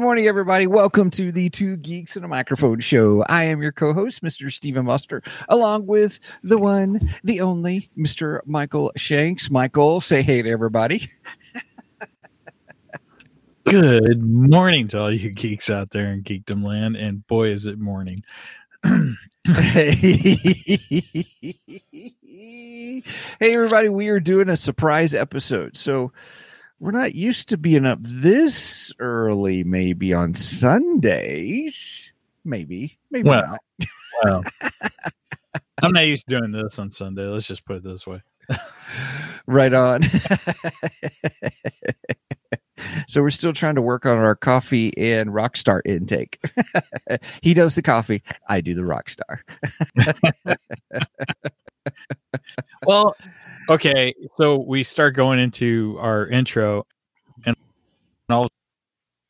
Good morning, everybody. Welcome to the Two Geeks and a Microphone show. I am your co host, Mr. Stephen Buster, along with the one, the only, Mr. Michael Shanks. Michael, say hey to everybody. Good morning to all you geeks out there in geekdom land, and boy, is it morning. hey, everybody. We are doing a surprise episode. So, we're not used to being up this early, maybe on Sundays. Maybe, maybe Well, not. Well, I'm not used to doing this on Sunday. Let's just put it this way. Right on. so we're still trying to work on our coffee and rockstar intake. he does the coffee, I do the rockstar. Well, okay, so we start going into our intro, and all of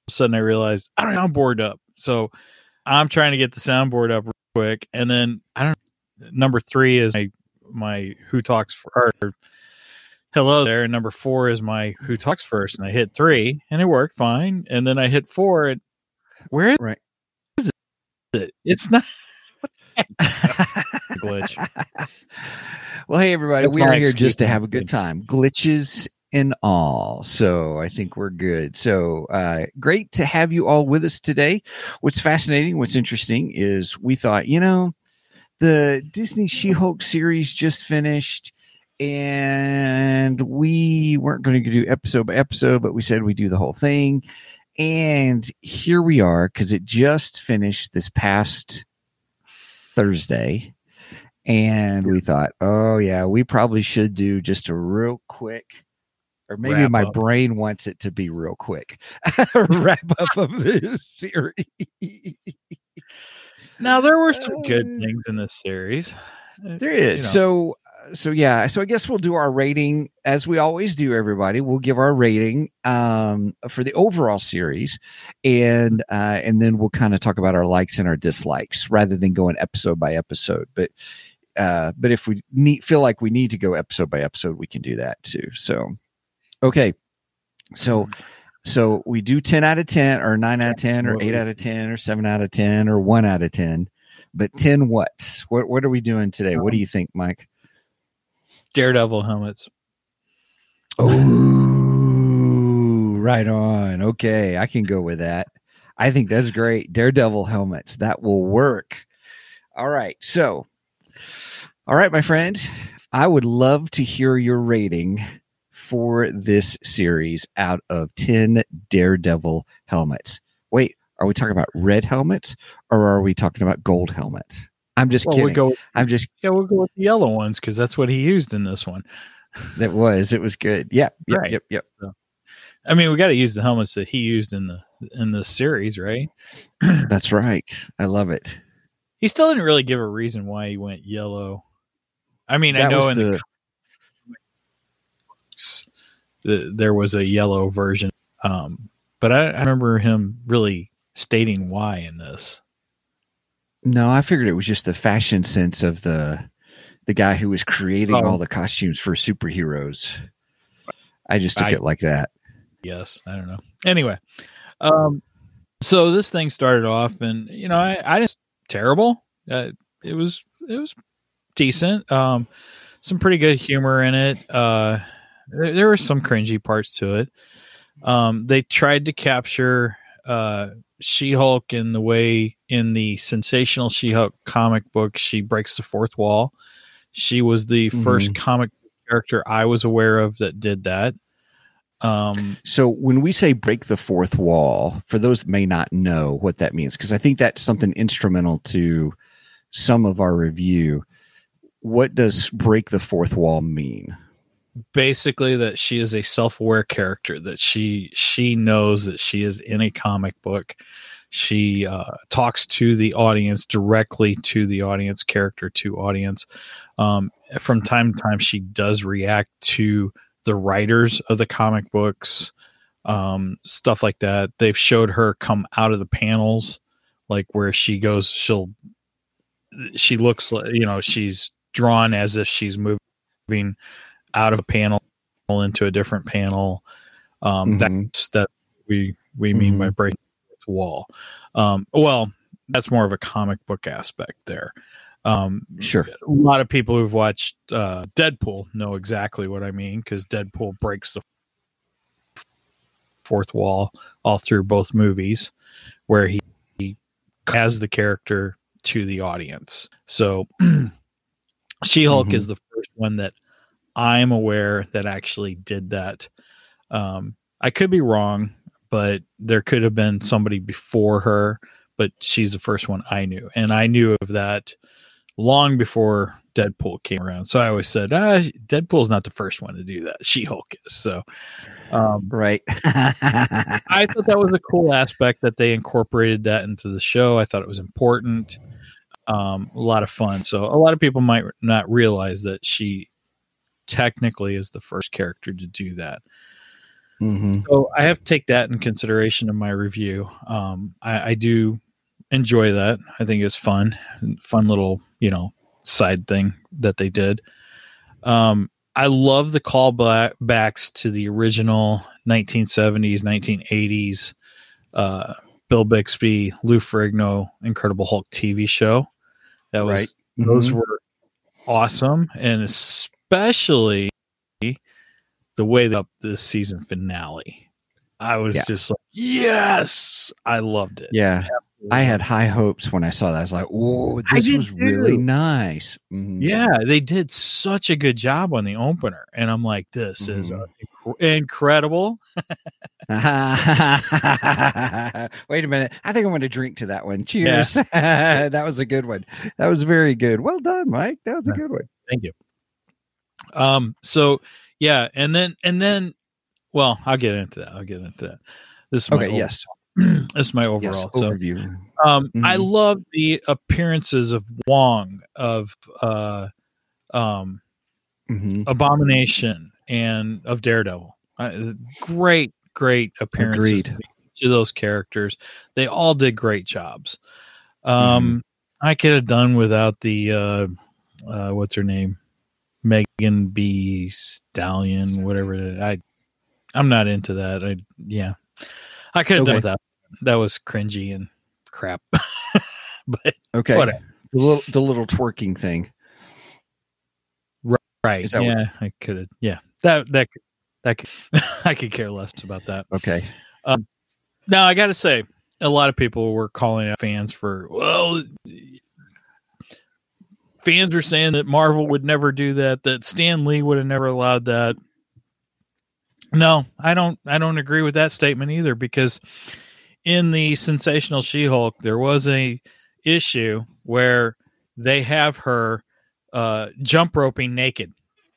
a sudden I realized I don't know, I'm bored up. So I'm trying to get the soundboard up real quick, and then I don't. Number three is my my who talks for or hello there, and number four is my who talks first, and I hit three, and it worked fine, and then I hit four, and where is Right. it? It's not glitch. well, hey, everybody. That's we are here just to have a good time. Glitches and all. So I think we're good. So uh, great to have you all with us today. What's fascinating, what's interesting is we thought, you know, the Disney She Hulk series just finished. And we weren't going to do episode by episode, but we said we do the whole thing. And here we are because it just finished this past Thursday. And we thought, oh, yeah, we probably should do just a real quick, or maybe Wrap my up. brain wants it to be real quick wrap up of this series. Now there were some good Uh, things in this series. Uh, There is. you know. So so yeah, so I guess we'll do our rating as we always do everybody. We'll give our rating um for the overall series and uh and then we'll kind of talk about our likes and our dislikes rather than going episode by episode. But uh but if we need feel like we need to go episode by episode, we can do that too. So okay. So so we do 10 out of 10 or 9 out of 10 or 8 out of 10 or 7 out of 10 or 1 out of 10. But 10 what? What what are we doing today? What do you think, Mike? Daredevil helmets. Oh, right on. Okay, I can go with that. I think that's great. Daredevil helmets. That will work. All right. So, all right, my friend, I would love to hear your rating for this series out of 10 Daredevil helmets. Wait, are we talking about red helmets or are we talking about gold helmets? I'm just Well, kidding. we'll go. I'm just Yeah, we'll go with the yellow ones because that's what he used in this one. that was it was good. Yep, yep, Right. yep, yep. I mean, we got to use the helmets that he used in the in the series, right? That's right. I love it. He still didn't really give a reason why he went yellow. I mean, I know in the, the- the, there was a yellow version, um, but I, I remember him really stating why in this. No, I figured it was just the fashion sense of the the guy who was creating Oh. all the costumes for superheroes. I just took I- it like that. yes i don't know anyway um so this thing started off and you know i i just terrible uh, it was it was decent um some pretty good humor in it uh there, there were some cringy parts to it um they tried to capture uh she-hulk in the way in the sensational she-hulk comic book she breaks the fourth wall she was the first comic character i was aware of that did that Um, So when we say break the fourth wall, for those that may not know what that means, because I think that's something instrumental to some of our review. What does break the fourth wall mean? Basically that she is a self-aware character that she she knows that she is in a comic book. She uh, talks to the audience directly to the audience character to audience. Um, from time to time she does react to the writers of the comic books um, stuff like that. They've showed her come out of the panels like where she goes she'll she looks like you know she's drawn as if she's moving out of a panel into a different panel. Um, Mhm. That's that we we mean by breaking the wall. Um, well, that's more of a comic book aspect there. Um, Sure. a lot of people who've watched uh, Deadpool know exactly what I mean because Deadpool breaks the fourth wall all through both movies, where he, he has the character to the audience. So, She Hulk Mhm. is the first one that I'm aware that actually did that. Um, I could be wrong, but there could have been somebody before her, but she's the first one I knew, and I knew of that long before Deadpool came around. So I always said, ah, Deadpool's not the first one to do that. She Hulk is. So um, Right. I thought that was a cool aspect that they incorporated that into the show. I thought it was important. Um, a lot of fun. So a lot of people might not realize that she technically is the first character to do that. Mhm. So I have to take that in consideration in my review. Um, I, I do enjoy that. I think it's fun, fun little you know side thing that they did. Um, I love the callbacks to the original 1970s, 1980s uh, Bill Bixby, Lou Ferrigno, Incredible Hulk TV show. That was Right. those Mhm. were awesome, and especially the way they up this season finale. I was Yeah. just like, yes, I loved it. Yeah. I had high hopes when I saw that. I was like, "Oh, this was really too. nice." Mhm. Yeah, they did such a good job on the opener, and I'm like, this is Mhm. uh, inc- incredible. Wait a minute. I think I'm going to drink to that one. Cheers. that was a good one. That was very good. Well done, Mike. That was a good one. Thank you. Um. So yeah, and then and then, well, I'll get into that. I'll get into that. This is my Okay. over- Yes. this is my overall. Yes. so Overview. Um, I Mhm. love the appearances of Wong, of uh, um, Mhm. Abomination, and of Daredevil. Uh, great, great appearances. Agreed. of those characters, they all did great jobs. Mm-hmm. Um, I could have done without the uh, uh, what's her name, Megan B. Stallion, whatever. I, I'm not into that. I yeah, I could have Okay. done without. That was cringy and crap. but Okay. Whatever. The little the little twerking thing. right, that yeah, I could have. Yeah, that that that could, I could care less about that. Okay. Um, now I got to say, a lot of people were calling out fans for well. Fans were saying that Marvel would never do that. That Stan Lee would have never allowed that. No, I don't. I don't agree with that statement either. Because in the sensational She-Hulk, there was a issue where they have her uh, jump roping naked.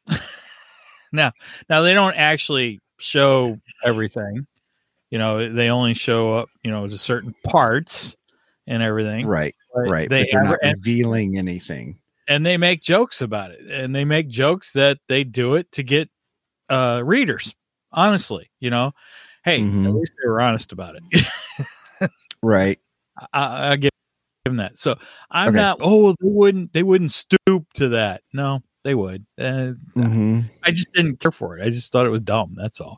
now, now they don't actually show everything. You know, they only show up, you know, to certain parts and everything. Right. Right. They but they're not revealing anything. And they make jokes about it, and they make jokes that they do it to get uh, readers. Honestly, you know, hey, Mhm. at least they were honest about it. Right. I, I give them that. So I'm Okay. not. Oh, they wouldn't. They wouldn't stoop to that. No, they would. Uh, hmm I just didn't care for it. I just thought it was dumb. That's all.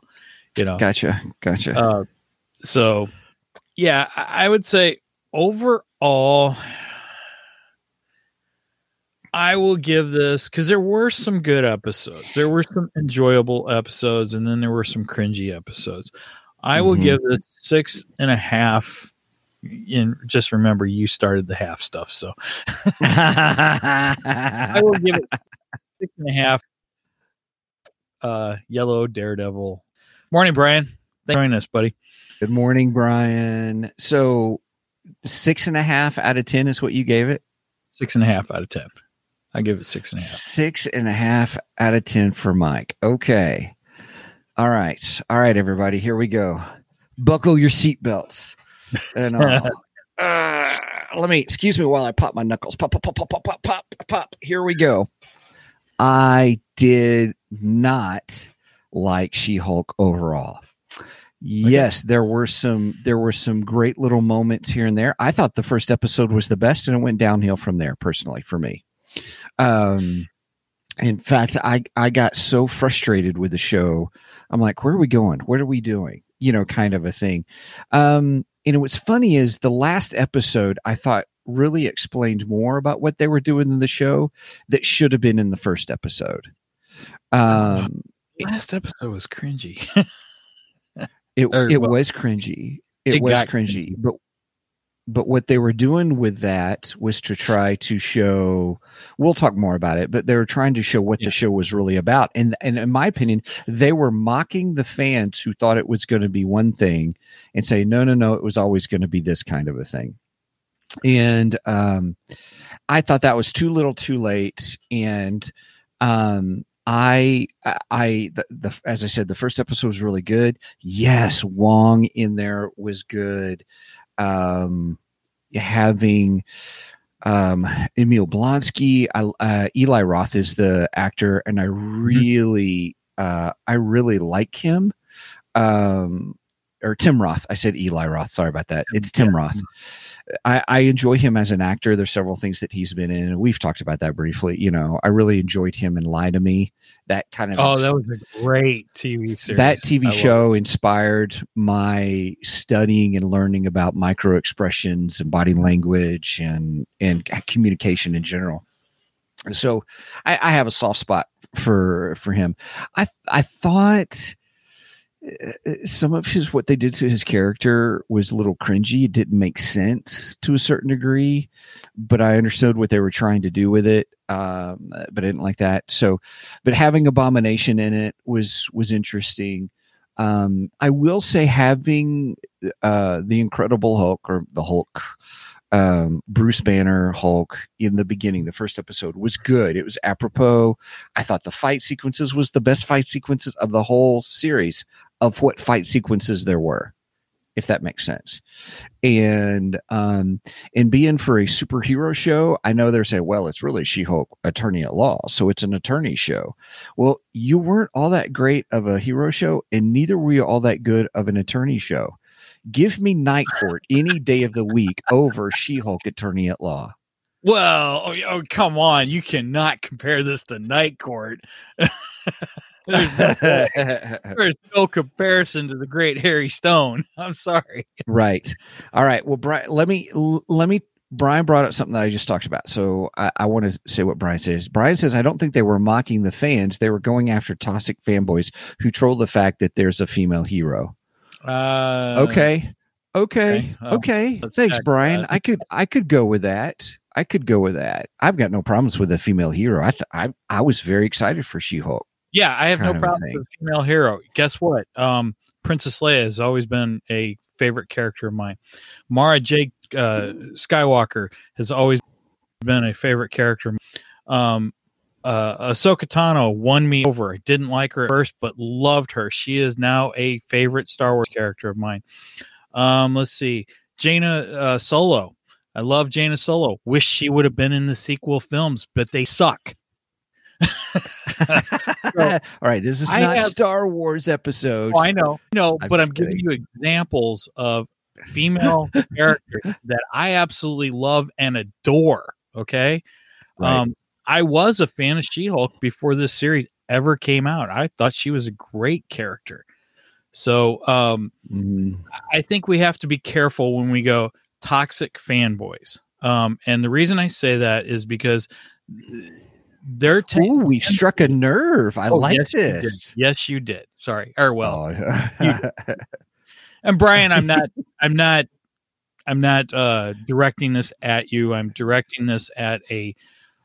You know. Gotcha. Gotcha. Uh, so, yeah, I, I would say overall, I will give this because there were some good episodes. There were some enjoyable episodes, and then there were some cringy episodes. I will Mhm. give this six and a half. And just remember, you started the half stuff, so I will give it six and a half. Uh, yellow Daredevil Morning, Brian. Thanks for joining us, buddy. Good morning, Brian. So six and a half out of ten is what you gave it. Six and a half out of ten. I give it six and a half. Six and a half out of ten for Mike. Okay. All right. All right, everybody. Here we go. Buckle your seatbelts. And uh, uh, let me excuse me while I pop my knuckles. Pop, pop, pop, pop, pop, pop, pop, pop. Here we go. I did not like She-Hulk overall. Yes, there were some there were some great little moments here and there. I thought the first episode was the best and it went downhill from there personally for me. Um in fact, I I got so frustrated with the show. I'm like, where are we going? What are we doing? You know, kind of a thing. Um and what's funny is the last episode I thought really explained more about what they were doing in the show that should have been in the first episode. Um Last episode was cringy. It Or, it well, was cringy. It, it was got cringy, but but what they were doing with that was to try to show. We'll talk more about it, but they were trying to show what Yeah. the show was really about. And and in my opinion, they were mocking the fans who thought it was going to be one thing and say, no, no, no, it was always going to be this kind of a thing. And um, I thought that was too little, too late, and um, I, I, the, the, as I said, the first episode was really good. Yes, Wong in there was good. Um, having um, Emil Blonsky, I, uh, Eli Roth is the actor, and I really, uh, I really like him. Um, or Tim Roth. I said Eli Roth. Sorry about that. It's Tim Yeah. Roth. I, I enjoy him as an actor. There's several things that he's been in, and we've talked about that briefly. You know, I really enjoyed him in Lie to Me. That kind of Oh, that was a great TV series. that I TV love show inspired my studying and learning about micro expressions and body language and and communication in general. So I, I have a soft spot for for him. I I thought uh, some of his what they did to his character was a little cringy. It didn't make sense to a certain degree, but I understood what they were trying to do with it. Um, but I didn't like that. So, but having Abomination in it was was interesting. Um, I will say having uh, the Incredible Hulk or the Hulk, um, Bruce Banner Hulk in the beginning, the first episode was good. It was apropos. I thought the fight sequences was the best fight sequences of the whole series of what fight sequences there were, if that makes sense. And um, and being for a superhero show, I know they're saying, well, it's really She Hulk, attorney at law, so it's an attorney show. Well, you weren't all that great of a hero show, and neither were you all that good of an attorney show. Give me Night Court any day of the week over She Hulk, attorney at law. Well, oh, oh, come on. You cannot compare this to Night Court. there's, no, there's no comparison to the great Harry Stone. I'm sorry. right. All right. Well, Brian, let me let me. Brian brought up something that I just talked about, so I, I want to say what Brian says. Brian says I don't think they were mocking the fans; they were going after toxic fanboys who troll the fact that there's a female hero. Uh, okay, okay, okay, okay. well, let's Thanks, Brian. that. I could I could go with that. I could go with that. I've got no problems with a female hero. I th- I I was very excited for She Hulk. Yeah, I have no kind of a problem with female hero. Guess what? Um, Princess Leia has always been a favorite character of mine. Mara Jade uh, Skywalker has always been a favorite character. Um, uh, Ahsoka Tano won me over. I didn't like her at first, but loved her. She is now a favorite Star Wars character of mine. Um, let's see, Jaina uh, Solo. I love Jaina Solo. Wish she would have been in the sequel films, but they suck. All right, this is I not have- Star Wars episode. Oh, I know, no, I'm but I'm just giving you examples of female characters that I absolutely love and adore. Okay, Right. um, I was a fan of She-Hulk before this series ever came out. I thought she was a great character. So um, Mhm. I think we have to be careful when we go toxic fanboys. Um, and the reason I say that is because they're ta- Ooh, we struck a nerve. I Oh, like yes, you this. Yes, you did. Sorry. Or well, Oh, and Brian, I'm not, I'm not, I'm not uh, directing this at you. I'm directing this at a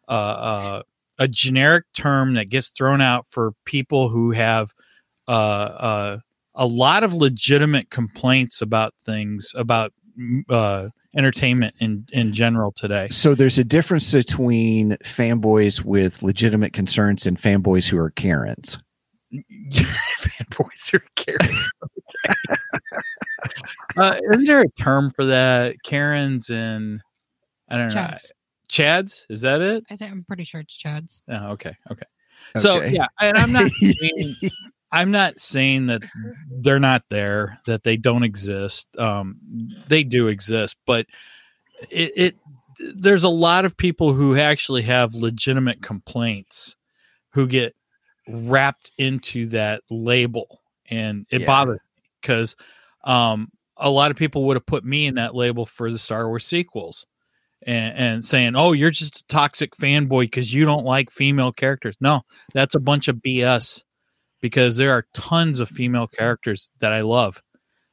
uh, uh, a generic term that gets thrown out for people who have uh, uh, a lot of legitimate complaints about things about uh, entertainment in in general today. So there's a difference between fanboys with legitimate concerns and fanboys who are Karens. fanboys are Karens. uh, isn't there a term for that? Karens and I don't know. Chads. Chads, is that it? I think I'm pretty sure it's Chad's. Oh, okay, okay. So yeah, and I'm not saying, I'm not saying that they're not there, that they don't exist. Um, they do exist, but it, it there's a lot of people who actually have legitimate complaints who get wrapped into that label, and it Yeah. bothers me because um, a lot of people would have put me in that label for the Star Wars sequels. And, and saying, "Oh, you're just a toxic fanboy because you don't like female characters." No, that's a bunch of BS because there are tons of female mm-hmm. characters that I love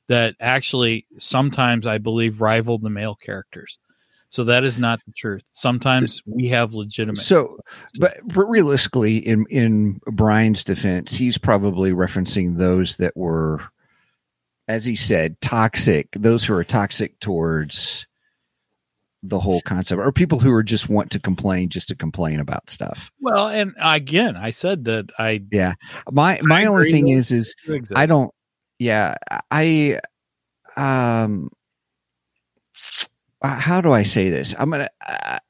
that actually sometimes I believe rival the male characters. So that is not the truth. Sometimes we have legitimate. So, but, but realistically, in in Brian's defense, he's probably referencing those that were, as he said, toxic. Those who are toxic towards the whole concept, or people who are just want to complain just to complain about stuff. well, and again, I said that I yeah My my only thing is is. I don't. Yeah, I. Um. uh, How do I say this? I'm gonna. I,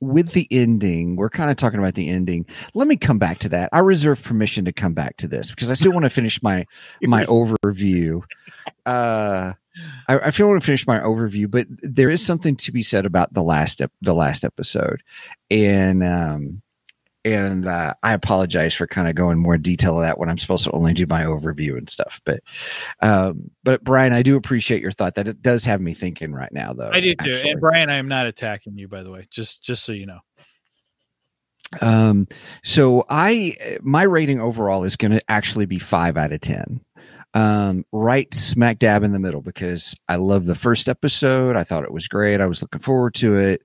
with the ending, we're kind of talking about the ending. Let me come back to that. I reserve permission to come back to this because I still want to finish my my overview. Uh, I, I feel I want to finish my overview, but there is something to be said about the last ep- the last episode, and um, and uh, I apologize for kind of going more detail of that when I'm supposed to only do my overview and stuff. But um, but Brian, I do appreciate your thought. That it does have me thinking right now, though. I do too. actually. And Brian, I am not attacking you, by the way. Just just so you know. Um, so I my rating overall is going to actually be five out of ten. Um, right smack dab in the middle because I love the first episode. I thought it was great. I was looking forward to it.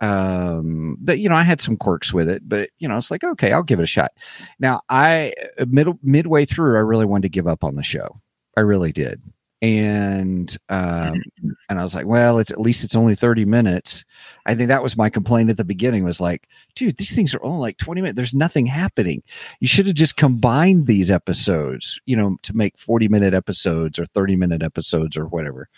Um, but you know, I had some quirks with it, but you know, it's like okay, I'll give it a shot. Now, I middle midway through, I really wanted to give up on the show. I really did, and um, and I was like, well, it's at least it's only thirty minutes. I think that was my complaint at the beginning. Was like, dude, these things are only like 20 minutes. There's nothing happening. You should have just combined these episodes, you know, to make 40 minute episodes or 30 minute episodes or whatever.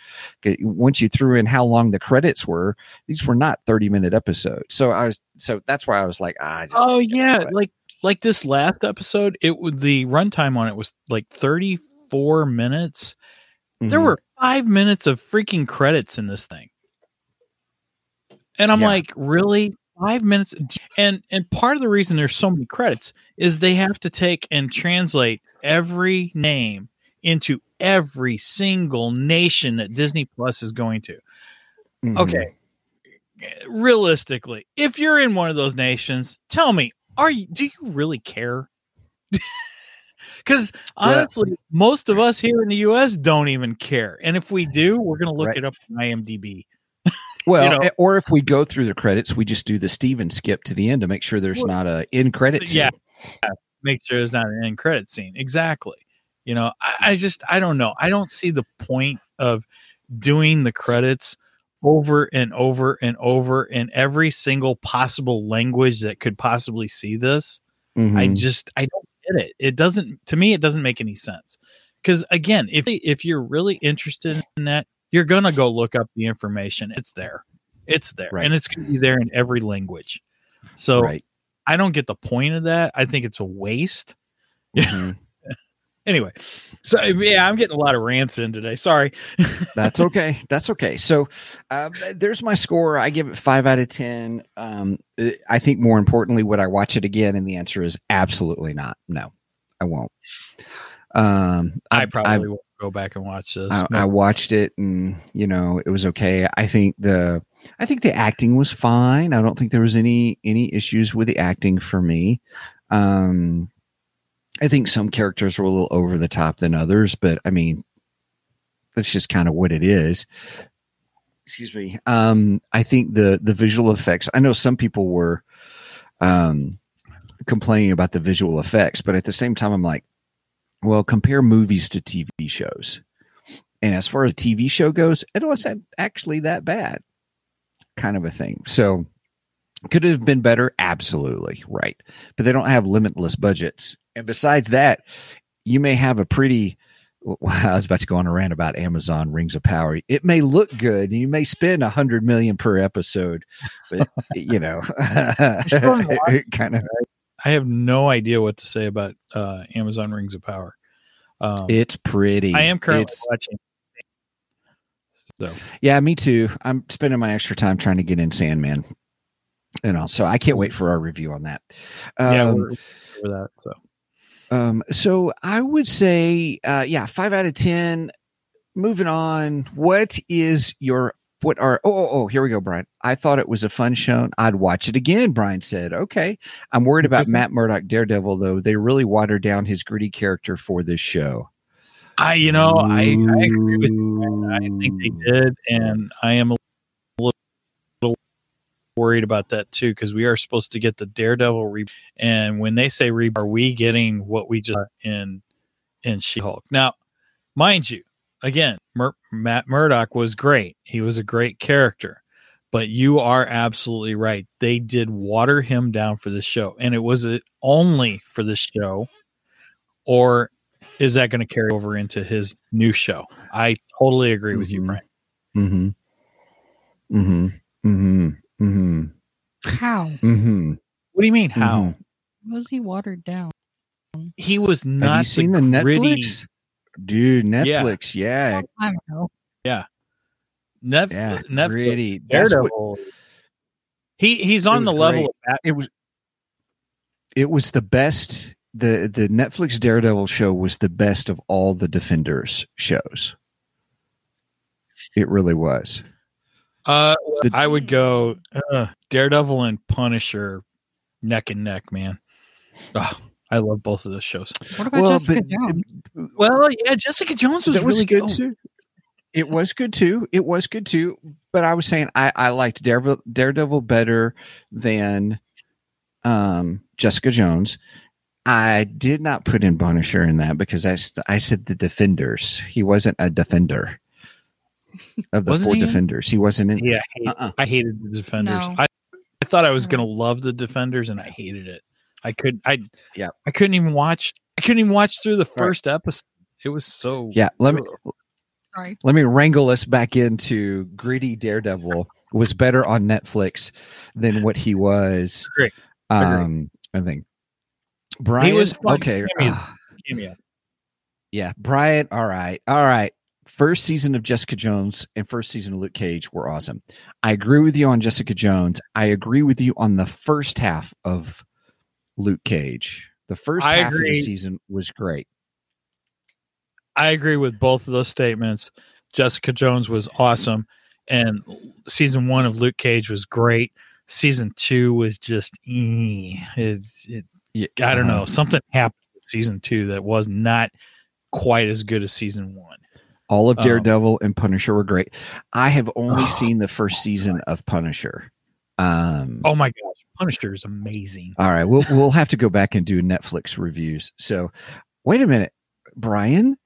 Once you threw in how long the credits were, these were not 30 minute episodes. So I was, so that's why I was like, ah, I just, Oh yeah, like like this last episode, it would the runtime on it was like 34 minutes. There Mhm. were five minutes of freaking credits in this thing. And I'm Yeah. like, really? Five minutes? And and part of the reason there's so many credits is they have to take and translate every name into every single nation that Disney Plus is going to. Mhm. Okay. Realistically, if you're in one of those nations, tell me, are you do you really care? Because honestly, most of us here in the US don't even care. And if we do, we're gonna look Right. it up on IMDb. Well, you know- eh, or if we go through the credits, we just do the Stephen skip to the end to make sure there's Well, not a in credits. yeah. Make sure there's not an end credit scene. Exactly. You know, I, I just I don't know. I don't see the point of doing the credits over and over and over in every single possible language that could possibly see this. I Mhm. just I don't get it. It doesn't to me it doesn't make any sense. Cuz again, if if you're really interested in that, you're to go look up the information. It's there. It's there. Right. And it's to be there in every language. So right. I don't get the point of that. I think it's a waste. Yeah. Mhm. Anyway, so yeah, I'm getting a lot of rants in today. Sorry. That's okay. That's okay. So uh, there's my score. I give it five out of 10. Um, uh, I think more importantly, would I watch it again? And the answer is absolutely not. No, I won't. Um, I I've- probably I've- will go back and watch this. I, I watched it and you know it was okay i think the i think the acting was fine i don't think there was any any issues with the acting for me um i think some characters were a little over the top than others but i mean that's just kind of what it is excuse me um i think the the visual effects i know some people were um complaining about the visual effects but at the same time i'm like well, compare movies to TV shows. And as far as TV show goes, it wasn't actually that bad, kind of a thing. So, could it have been better? Absolutely. Right. But they don't have limitless budgets. And besides that, you may have a pretty well, I was about to go on a rant about Amazon Rings of Power. It may look good, and you may spend a hundred million per episode, but you know, kind of. I have no idea what to say about uh, Amazon Rings of Power. Um, It's pretty. I am currently It's- watching. So Yeah, me too. I'm spending my extra time trying to get in Sandman. You know, so I can't wait for our review on that. yeah, Um, we're for that. So Um, so I would say, uh, yeah, five out of ten. Moving on. What is your what are? Oh, oh, oh, here we go, Brian. I thought it was a fun show. I'd watch it again. Brian said, "Okay." I'm worried about Matt Murdock, Daredevil, though. They really watered down his gritty character for this show. I, you know, I, I agree with you. I think they did, and I am a worried about that too because we are supposed to get the Daredevil re. And when they say re, are we getting what we just in in She Hulk? Now, mind you, again, Mur- Matt Murdock was great. He was a great character, but you are absolutely right. They did water him down for the show, and it was it only for the show, or is that going to carry over into his new show? I totally agree with you, Mhm. Brian. Mm-hmm. Mm-hmm. Mm-hmm. Mm-hmm. How Mm-hmm. What do you mean? How Mhm. was he watered down? he was Have not you seen the, gritty Netflix? Dude, Netflix, yeah, I don't know. Nef- yeah, Netflix gritty. That's what- Daredevil. He he's on was the level great. of Bat- it was it was the best the the Netflix Daredevil show was the best of all the Defenders shows. It really was. Uh, The- I would go uh, Daredevil and Punisher neck and neck, man. Oh, I love both of those shows. What about Well, Jessica but- Jones? Well, yeah, Jessica Jones was, was really good good. too. It was good too. It was good too. But I was saying I, I liked Daredevil, Daredevil better than um, Jessica Jones. I did not put in Punisher in that because I, I said the Defenders. He wasn't a defender of the Wasn't four he in? Defenders. He wasn't in. Yeah, I, hate- Uh-uh. I hated the Defenders. No. I, I thought I was gonna love the Defenders, and I hated it. I could I Yeah. I couldn't even watch. I couldn't even watch through the Right. first episode. It was so Yeah, let me Sorry. let me wrangle us back into gritty Daredevil was better on Netflix than what he was. Agree. Agree. Um, I think Brian was fun. okay. Cameo. ah, cameo. yeah, Brian. All right, all right. First season of Jessica Jones and first season of Luke Cage were awesome. I agree with you on Jessica Jones. I agree with you on the first half of Luke Cage. The first I half of the season was great. I agree with both of those statements. Jessica Jones was awesome, and season one of Luke Cage was great. Season two was just, eh. it's, it, Yeah, I don't know, um, something happened with season two that was not quite as good as season one. All of Um, Daredevil and Punisher were great. I have only Oh, seen the first season of Punisher. Um, Oh my gosh, Punisher is amazing. All right, we'll we'll have to go back and do Netflix reviews. So, wait a minute, Brian,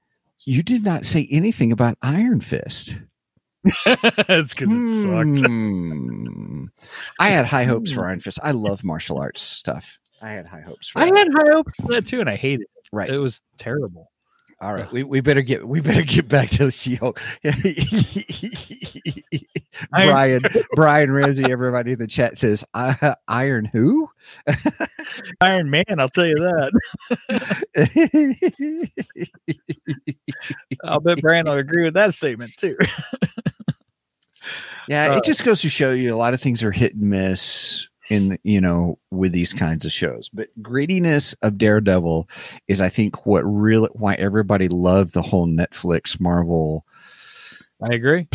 you did not say anything about Iron Fist. it's because it sucked. Hmm. I had high hopes for Iron Fist. I love martial arts stuff. I had high hopes for I that. had high hopes for that too, and I hated it. right. It was terrible. All right, we, we better get we better get back to She Hulk. Brian Brian Ramsey, everybody in the chat says "I- Iron who? Iron Man, I'll tell you that. I'll bet Brian will agree with that statement too. Yeah, Uh, it just goes to show you a lot of things are hit and miss in you know with these kinds of shows. But grittiness of Daredevil is, I think, what really why everybody loved the whole Netflix Marvel I agree.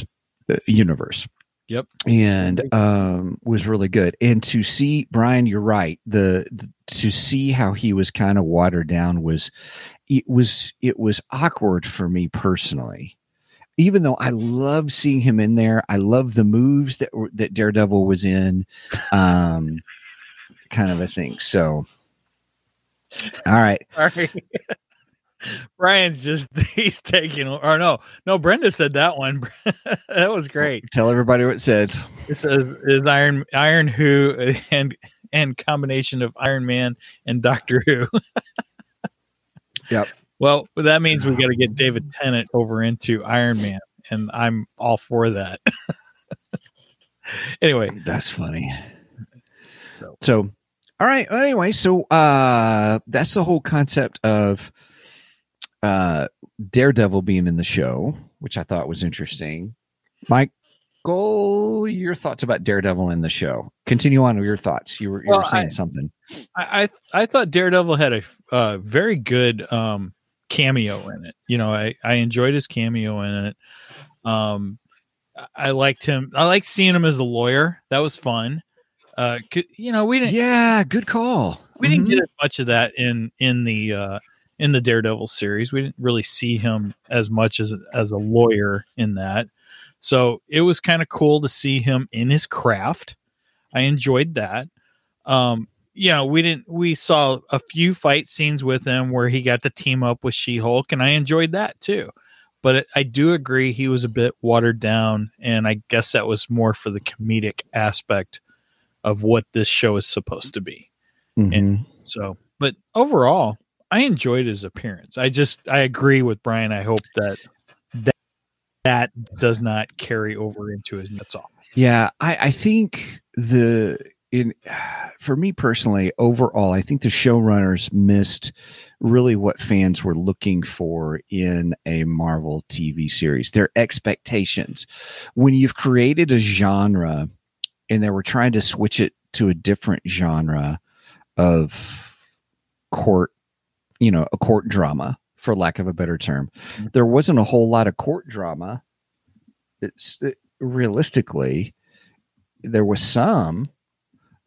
uh, universe. Yep. and um, was really good. And to see Brian, you're right. The, the to see how he was kind of watered down was it was it was awkward for me personally. Even though I love seeing him in there, I love the moves that that Daredevil was in, um, kind of a thing. So, all right, Sorry. Brian's just he's taking or no no Brenda said that one that was great. Tell everybody what it says. It says is Iron Iron Who and and combination of Iron Man and Doctor Who. Yep. Well, that means we've got to get David Tennant over into Iron Man, and I'm all for that. anyway, That's funny. so So, all right. Anyway, so uh, that's the whole concept of uh, Daredevil being in the show, which I thought was interesting. Michael, your thoughts about Daredevil in the show? Continue on with your thoughts. You were, you Well, were saying I- something. I, I I thought Daredevil had a uh, very good um, cameo in it. You know, I I enjoyed his cameo in it. Um, I- liked him. I liked seeing him as a lawyer. That was fun. Uh, you know, we didn't Yeah, good call. we didn't Mhm. get as much of that in in the uh, in the Daredevil series. We didn't really see him as much as as a lawyer in that. So it was kind of cool to see him in his craft. I enjoyed that. Um, you know, we didn't we saw a few fight scenes with him where he got to team up with She Hulk, and I enjoyed that too. But I do agree he was a bit watered down, and I guess that was more for the comedic aspect of what this show is supposed to be. Mhm. So, but overall, I enjoyed his appearance. I just I agree with Brian. I hope that that that does not carry over into his. That's all. Yeah, I, I think the in for me personally, overall, I think the showrunners missed really what fans were looking for in a Marvel TV series. Their expectations. When you've created a genre and they were trying to switch it to a different genre of court, you know, a court drama, for lack of a better term, Mhm. there wasn't a whole lot of court drama. It's it, realistically, there was some,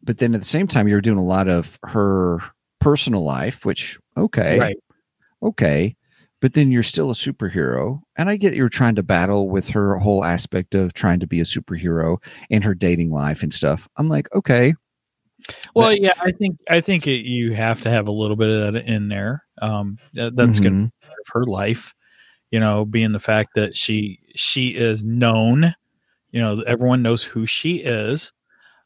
but then at the same time, you're doing a lot of her personal life, which okay, Right. okay, but then you're still a superhero, and I get you're trying to battle with her whole aspect of trying to be a superhero and her dating life and stuff. I'm like, okay, Well, yeah, I think I think it, you have to have a little bit of that in there. Um, that, that's going to be part of her life. You know, being the fact that she she is known. You know, everyone knows who she is.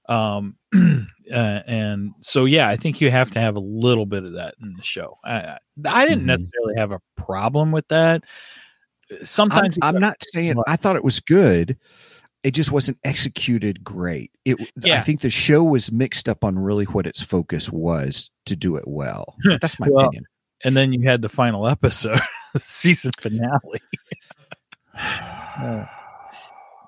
Um, uh, and so yeah, I think you have to have a little bit of that in the show. I I, didn't Mhm. necessarily have a problem with that. I'm, Sometimes I'm not saying? I thought it was good. It just wasn't executed great. It, I think the show was mixed up on really what its focus was to do it well. That's my Well, opinion. and then you had the final episode, the season finale.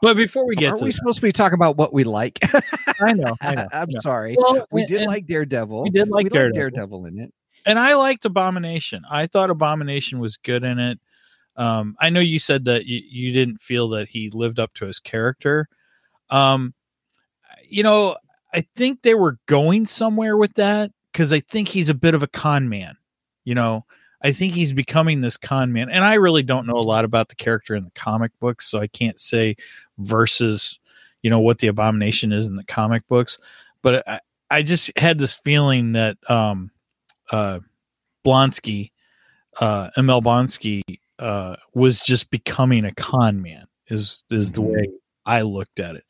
but before we get Aren't to we that, supposed to be talking about what we like? I know, I know. I'm no. sorry. Well, we did like Daredevil. we did like we Daredevil. Daredevil in it. and I liked Abomination. I thought Abomination was good in it. Um, I know you said that you, you didn't feel that he lived up to his character. Um, you know, I think they were going somewhere with that because I think he's a bit of a con man. You know, I think he's becoming this con man, and I really don't know a lot about the character in the comic books, so I can't say versus you know what the Abomination is in the comic books. But I, I just had this feeling that um, uh, Blonsky, uh, Emil Blonsky, uh, was just becoming a con man. Is is the Mhm. way I looked at it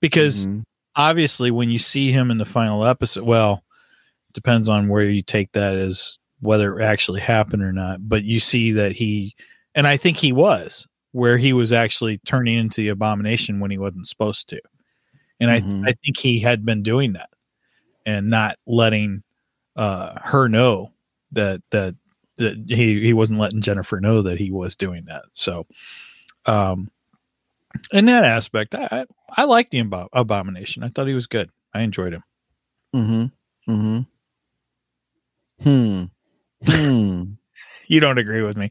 because Mhm. obviously when you see him in the final episode, well, depends on where you take that as whether it actually happened or not. But you see that he, and I think he was where he was actually turning into the abomination when he wasn't supposed to, and Mhm. I I think he had been doing that and not letting uh, her know that that that he he wasn't letting Jennifer know that he was doing that. So, um, in that aspect, I I, I liked the Abo- abomination. I thought he was good. I enjoyed him. Mm-hmm. Mm-hmm. Hmm. Hmm. You don't agree with me?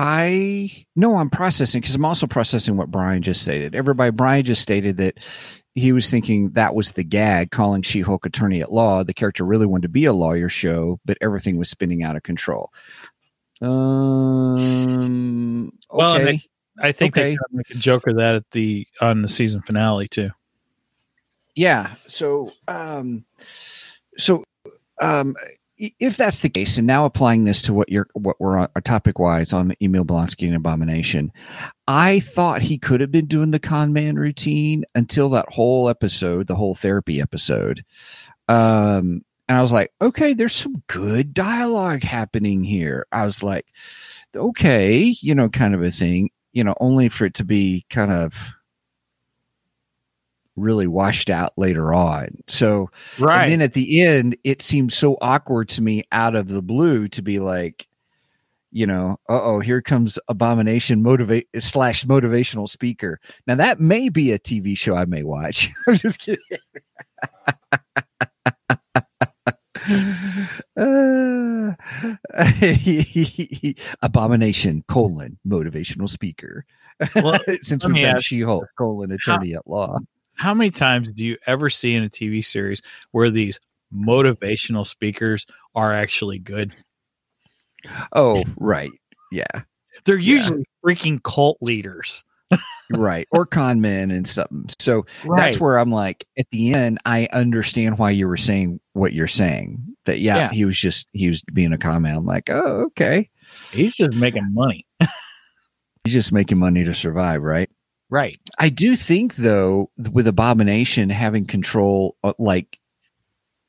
I no, I'm processing because I'm also processing what Brian just stated. Everybody, Brian just stated that he was thinking that was the gag, calling She-Hulk attorney at law. The character really wanted to be a lawyer show, but everything was spinning out of control. Um. Well, and I think they Okay. kind of make a joke of that at the on the season finale too. yeah. So, um, so, um, if that's the case, and now applying this to what you're what we're on topic wise on Emil Blonsky and Abomination, I thought he could have been doing the con man routine until that whole episode, the whole therapy episode. Um, and I was like, okay, there's some good dialogue happening here. I was like, okay, you know, kind of a thing, you know, only for it to be kind of really washed out later on. So, and then at the end, it seemed so awkward to me out of the blue to be like, you know, uh oh, here comes Abomination motivate slash motivational speaker. Now that may be a TV show I may watch. I'm just kidding. Uh, abomination colon motivational speaker. Well, Since we've done She Hulk colon attorney at law. How many times do you ever see in a TV series where these motivational speakers are actually good? Oh, right. Yeah. They're Yeah. usually freaking cult leaders. right or con men and something so that's where i'm like at the end i understand why you were saying what you're saying that yeah, Yeah. he was just he was being a comment i'm like oh okay he's just making money. he's just making money to survive right Right. i do think though with abomination having control uh, like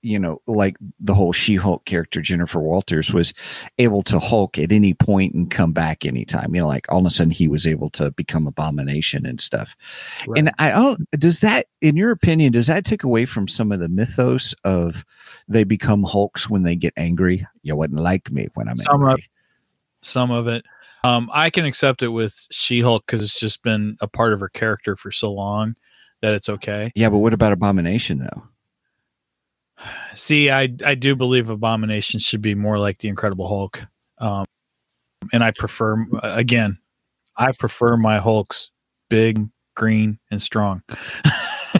you know like the whole she-hulk character jennifer walters was able to hulk at any point and come back anytime you know like all of a sudden he was able to become abomination and stuff And I don't does that in your opinion does that take away from some of the mythos of they become hulks when they get angry? You wouldn't like me when I'm Some of- angry. some of it. Um, I can accept it with She Hulk because it's just been a part of her character for so long that it's okay. Yeah, but what about abomination though? See, I I do believe Abomination should be more like the Incredible Hulk, um, and I prefer again, I prefer my Hulks big, green, and strong.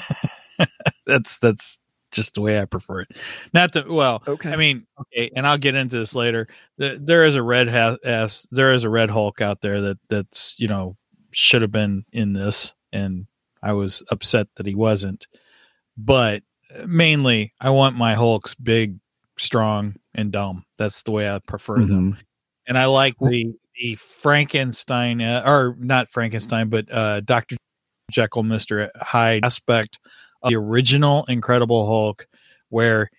that's that's just the way I prefer it. Not the well. Okay. I mean, okay, and I'll get into this later. The, there is a red ass. There is a red Hulk out there that that's you know should have been in this, and I was upset that he wasn't. But mainly, I want my Hulks big, strong, and dumb. That's the way I prefer them. Mhm. And I like the the Frankenstein, uh, or not Frankenstein, but uh, Doctor Jekyll, Mister Hyde aspect the original Incredible Hulk, where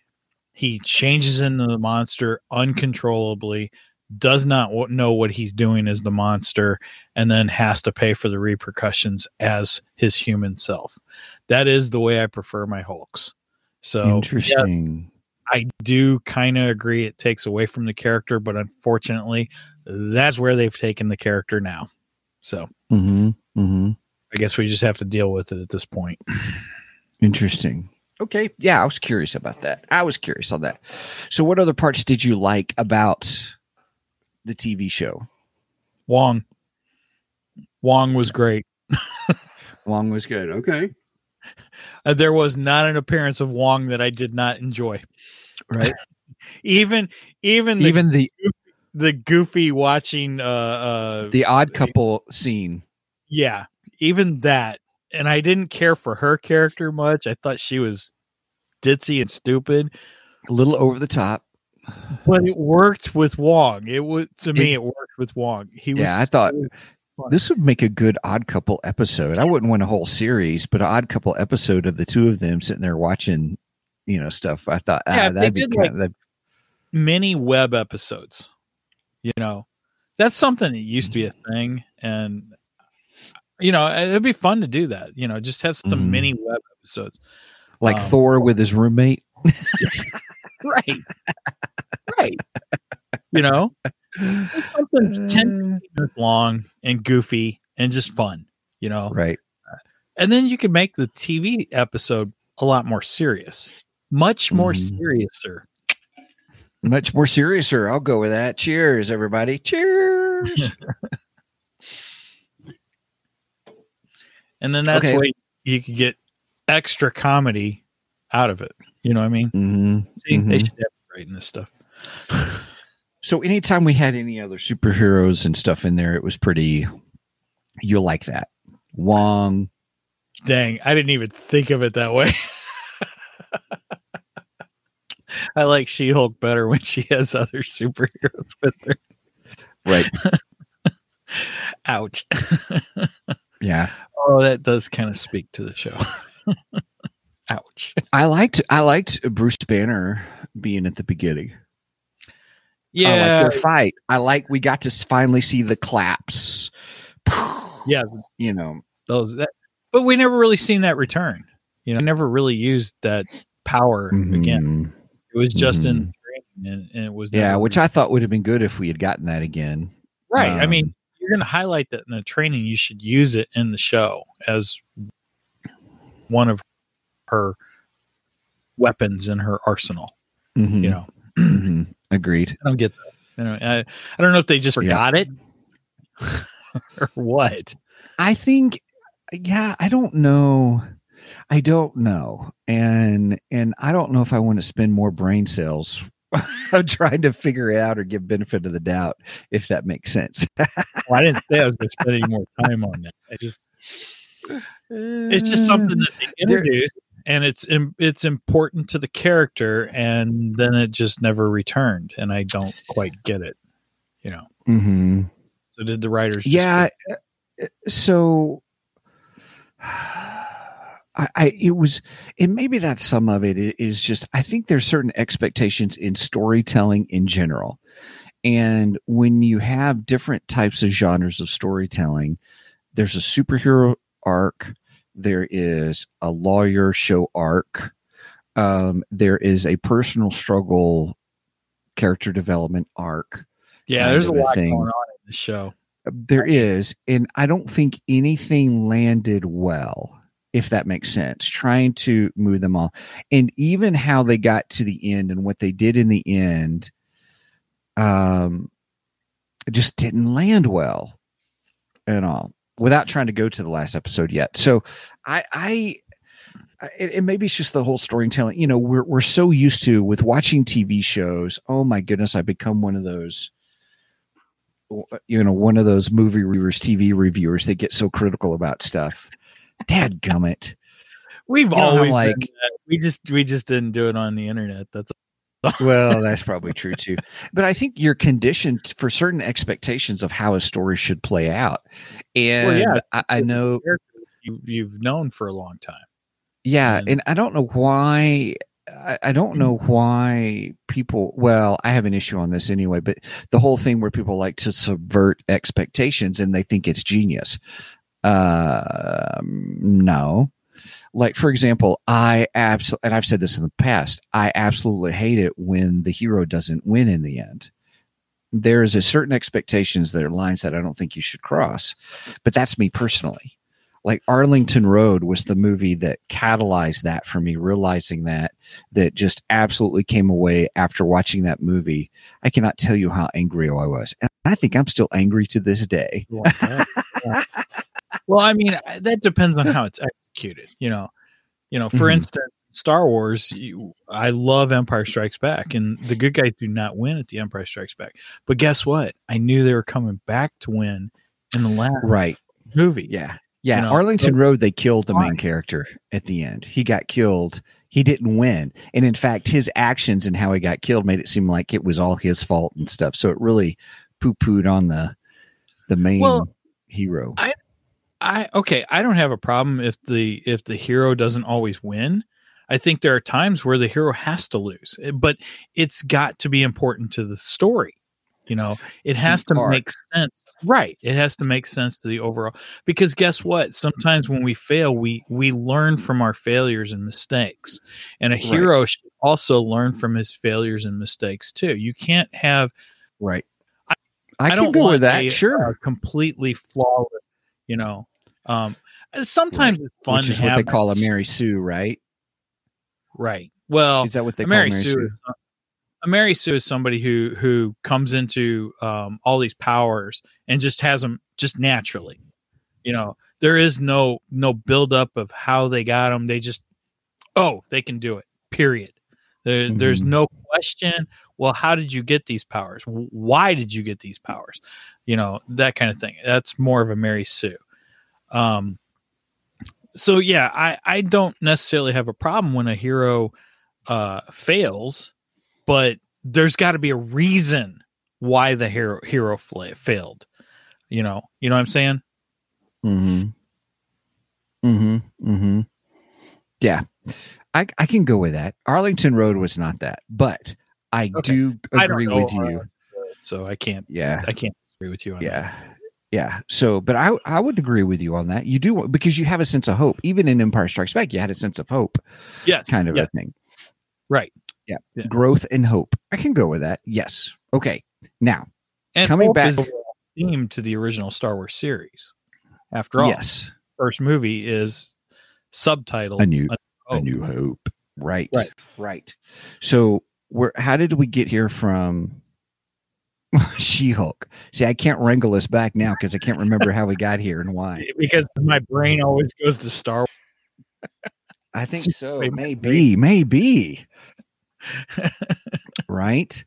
he changes into the monster uncontrollably, does not w- know what he's doing as the monster, and then has to pay for the repercussions as his human self. That is the way I prefer my Hulks. So Interesting. I do kind of agree it takes away from the character, but unfortunately, that's where they've taken the character now. So hmm hmm I guess we just have to deal with it at this point. Interesting. Okay. Yeah, I was curious about that. I was curious on that. So, what other parts did you like about the TV show? Wong. Wong was great. Wong was good. Okay. Uh, there was not an appearance of Wong that I did not enjoy. Right. Even even the, Even the the goofy watching uh uh the odd couple scene. yeah, even that. And I didn't care for her character much. I thought she was ditzy and stupid. A little over the top. but it worked with Wong. It was to me, It- it, worked with Wong. He was Yeah, I thought so this would make a good odd couple episode. I wouldn't want a whole series, but an odd couple episode of the two of them sitting there watching, you know, stuff. I thought Yeah, ah, they that'd be kind of, mini web episodes. You know, that's something that used to be a thing, and you know, it'd be fun to do that. You know, just have some Mhm. mini web episodes. like um, Thor with his roommate. Right, right. You know, Just something ten minutes long and goofy and just fun. You know, Right. and then you can make the TV episode a lot more serious, much more Mhm. seriouser. Much more seriouser. I'll go with that. Cheers, everybody. Cheers. And then that's Okay. way you could get extra comedy out of it. You know what I mean? Mm-hmm. See, they Mhm. should have writing this stuff. So anytime we had any other superheroes and stuff in there, it was pretty. You like that, Wong. Dang, I didn't even think of it that way. I like She Hulk better when she has other superheroes with her. Right. Ouch. Yeah. oh, that does kind of speak to the show. Ouch. I liked I liked Bruce Banner being at the beginning. Yeah. I like their fight. I like we got to finally see the claps. yeah. You know. Those that, but we never really seen that return. You know, never really used that power again. Mhm. It was just in and, and it was Yeah, which I thought would have been good if we had gotten that again. right. I um, mean, you're going to highlight that in the training. You should use it in the show as one of her weapons in her arsenal. Mhm. You know, Mhm. Agreed. I don't get that. Know, I, I don't know if they just Yeah. forgot it or what. I think yeah, I don't know. I don't know. And and I don't know if I want to spend more brain cells I'm trying to figure it out or give benefit of the doubt if that makes sense. Well, I didn't say I was going to spend any more time on that. I just it's just something that they introduced and it's it's important to the character and then it just never returned and i don't quite get it you know Mhm. so did the writers just yeah uh, so I, I it was and maybe that's some of it is just i think there's certain expectations in storytelling in general. And when you have different types of genres of storytelling there's a superhero arc there is a lawyer show arc um, there is a personal struggle character development arc yeah there's a lot thing. going on in the show. There is, and I don't think anything landed well, if that makes sense. Trying to move them all, and even how they got to the end and what they did in the end, um, just didn't land well at all. Without trying to go to the last episode yet, so I, I, it, it maybe it's just the whole storytelling. You know, we're we're so used to with watching TV shows. Oh my goodness, I've become one of those you know, one of those movie reviewers, TV reviewers that get so critical about stuff. Dad gummit. we've You know always like- we just we just didn't do it on the internet that's Well, that's probably true too. But I think you're conditioned for certain expectations of how a story should play out. And Well, yeah. I, I know you, you've known for a long time Yeah, And- and I don't know why. I, I don't know mm-hmm. why people. Well, I have an issue on this anyway, but the whole thing where people like to subvert expectations and they think it's genius. Um, no, like for example, I absolutely, and I've said this in the past. I absolutely hate it when the hero doesn't win in the end. There is a certain expectations that are lines that I don't think you should cross, but that's me personally like Arlington Road was the movie that catalyzed that for me, realizing that that just absolutely came away after watching that movie. I cannot tell you how angry I was. And I think I'm still angry to this day. Yeah. well i mean that depends on how it's executed you know you know for Mhm. instance star wars you, i love empire strikes back and the good guys do not win at the empire strikes back but guess what i knew they were coming back to win in the last Right. movie Yeah. Yeah. You know, Arlington so- Road, they killed the main character at the end. He got killed. He didn't win. And in fact, his actions and how he got killed made it seem like it was all his fault and stuff. So it really poo pooed on the the main Well, hero. I okay, I don't have a problem if the if the hero doesn't always win. I think there are times where the hero has to lose, eh, but it's got to be important to the story. You know, it has to make sense. Right. It has to make sense to the overall because guess what? Sometimes when we fail, we we learn from our failures and mistakes. And a Right. hero should also learn from his failures and mistakes too. You can't have right. I- I, I can don't go with that. a, sure. uh, completely flawless, you know. Um sometimes it's fun Which is what they call a Mary Sue, right? Right. Well, Is that what they a call Mary Mary Sue. Sue? Is, a Mary Sue is somebody who who comes into um, all these powers and just has them just naturally. You know, there is no no buildup of how they got them. They just oh they can do it. Period. There, There's Mhm. no question. Well, how did you get these powers? Why did you get these powers? You know that kind of thing. That's more of a Mary Sue. Um. So yeah, I I don't necessarily have a problem when a hero uh fails but there's got to be a reason why the hero hero fla- failed. You know, you know what I'm saying? Mm-hmm. Mm-hmm. Mm-hmm. Yeah. I I can go with that. Arlington Road was not that, but I Okay. do agree know, with you. so I can't Yeah. I can't agree with you on that. Yeah. Yeah. So, but I I would agree with you on that. You do because you have a sense of hope. Even in Empire Strikes Back, you had a sense of hope, Yes, kind of yes, a thing. right. Yeah. Growth and hope. I can go with that. Yes. Okay. Now, And Coming back- theme to the original Star Wars series. After all, yes, first movie is subtitled A New- A a Hope. new hope. Right. Right. Right. So, where? How did we get here from? She-Hulk. See, I can't wrangle this back now because I can't remember how we got here and why. because my brain always goes to Star I think so. Maybe. Maybe, maybe. right.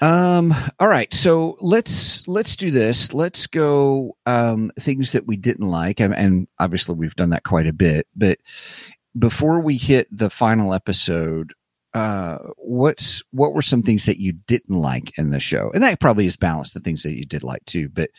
Um. All right. So let's let's do this. Let's go. Um. Things that we didn't like, and, and obviously we've done that quite a bit. But before we hit the final episode, uh, what's what were some things that you didn't like in the show? And that probably is balanced the things that you did like too. But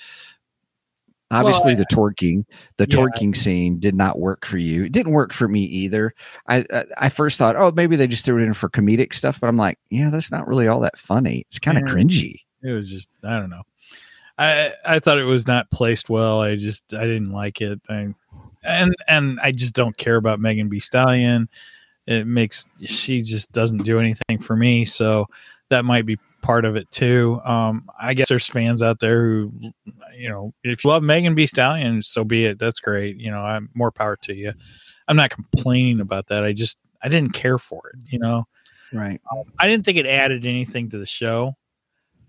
obviously, the twerking, the Yeah. twerking scene did not work for you. It didn't work for me either. I, I I first thought, oh, maybe they just threw it in for comedic stuff, but I'm like, yeah, that's not really all that funny. It's kind of Yeah. cringy. It was just I don't know. I I thought it was not placed well. I just I didn't like it. I, and and I just don't care about Megan Thee Stallion. It makes she just doesn't do anything for me. So that might be part of it too. Um, I guess there's fans out there who, you know, if you love Megan Thee Stallion, so be it. That's great. You know, I'm more power to you. I'm not complaining about that. I just I didn't care for it. You know. Right. I didn't think it added anything to the show.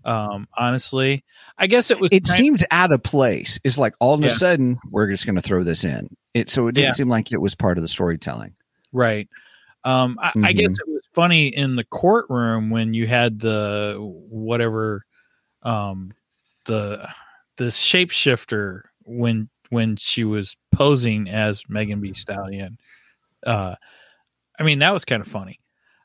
Um, honestly, I guess it was. It seemed out of place. It's like all of Yeah. a sudden we're just going to throw this in. It so it didn't Yeah. seem like it was part of the storytelling. right. Um, I, I guess Mm-hmm. it was funny in the courtroom when you had the whatever, um, the the shapeshifter when when she was posing as Megan Thee Stallion. Uh, I mean that was kind of funny,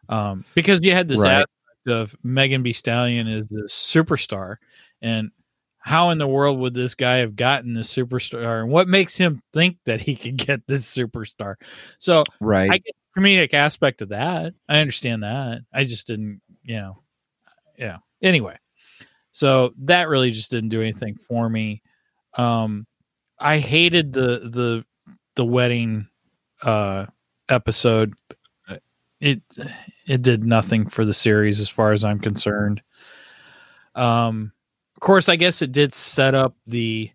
um, because you had this Right. aspect of Megan Thee Stallion is this superstar, and how in the world would this guy have gotten this superstar, and what makes him think that he could get this superstar? So Right. I the comedic aspect of that. I understand that. I just didn't, you know, yeah. Anyway, so that really just didn't do anything for me. Um, I hated the the the wedding uh episode. It it did nothing for the series as far as I'm concerned. Um, of course, I guess it did set up the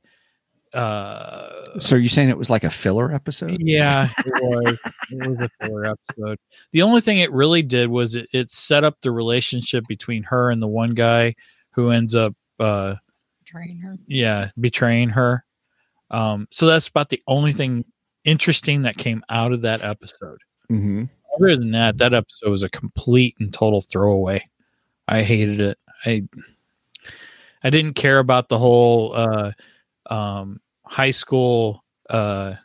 uh so you're saying it was like a filler episode? yeah, it was. it was a filler episode. The only thing it really did was it, it set up the relationship between her and the one guy who ends up, uh, Train her. yeah, betraying her. Um, so that's about the only thing interesting that came out of that episode. Mm-hmm. Other than that, that episode was a complete and total throwaway. I hated it. I I didn't care about the whole uh, um, high school. Uh,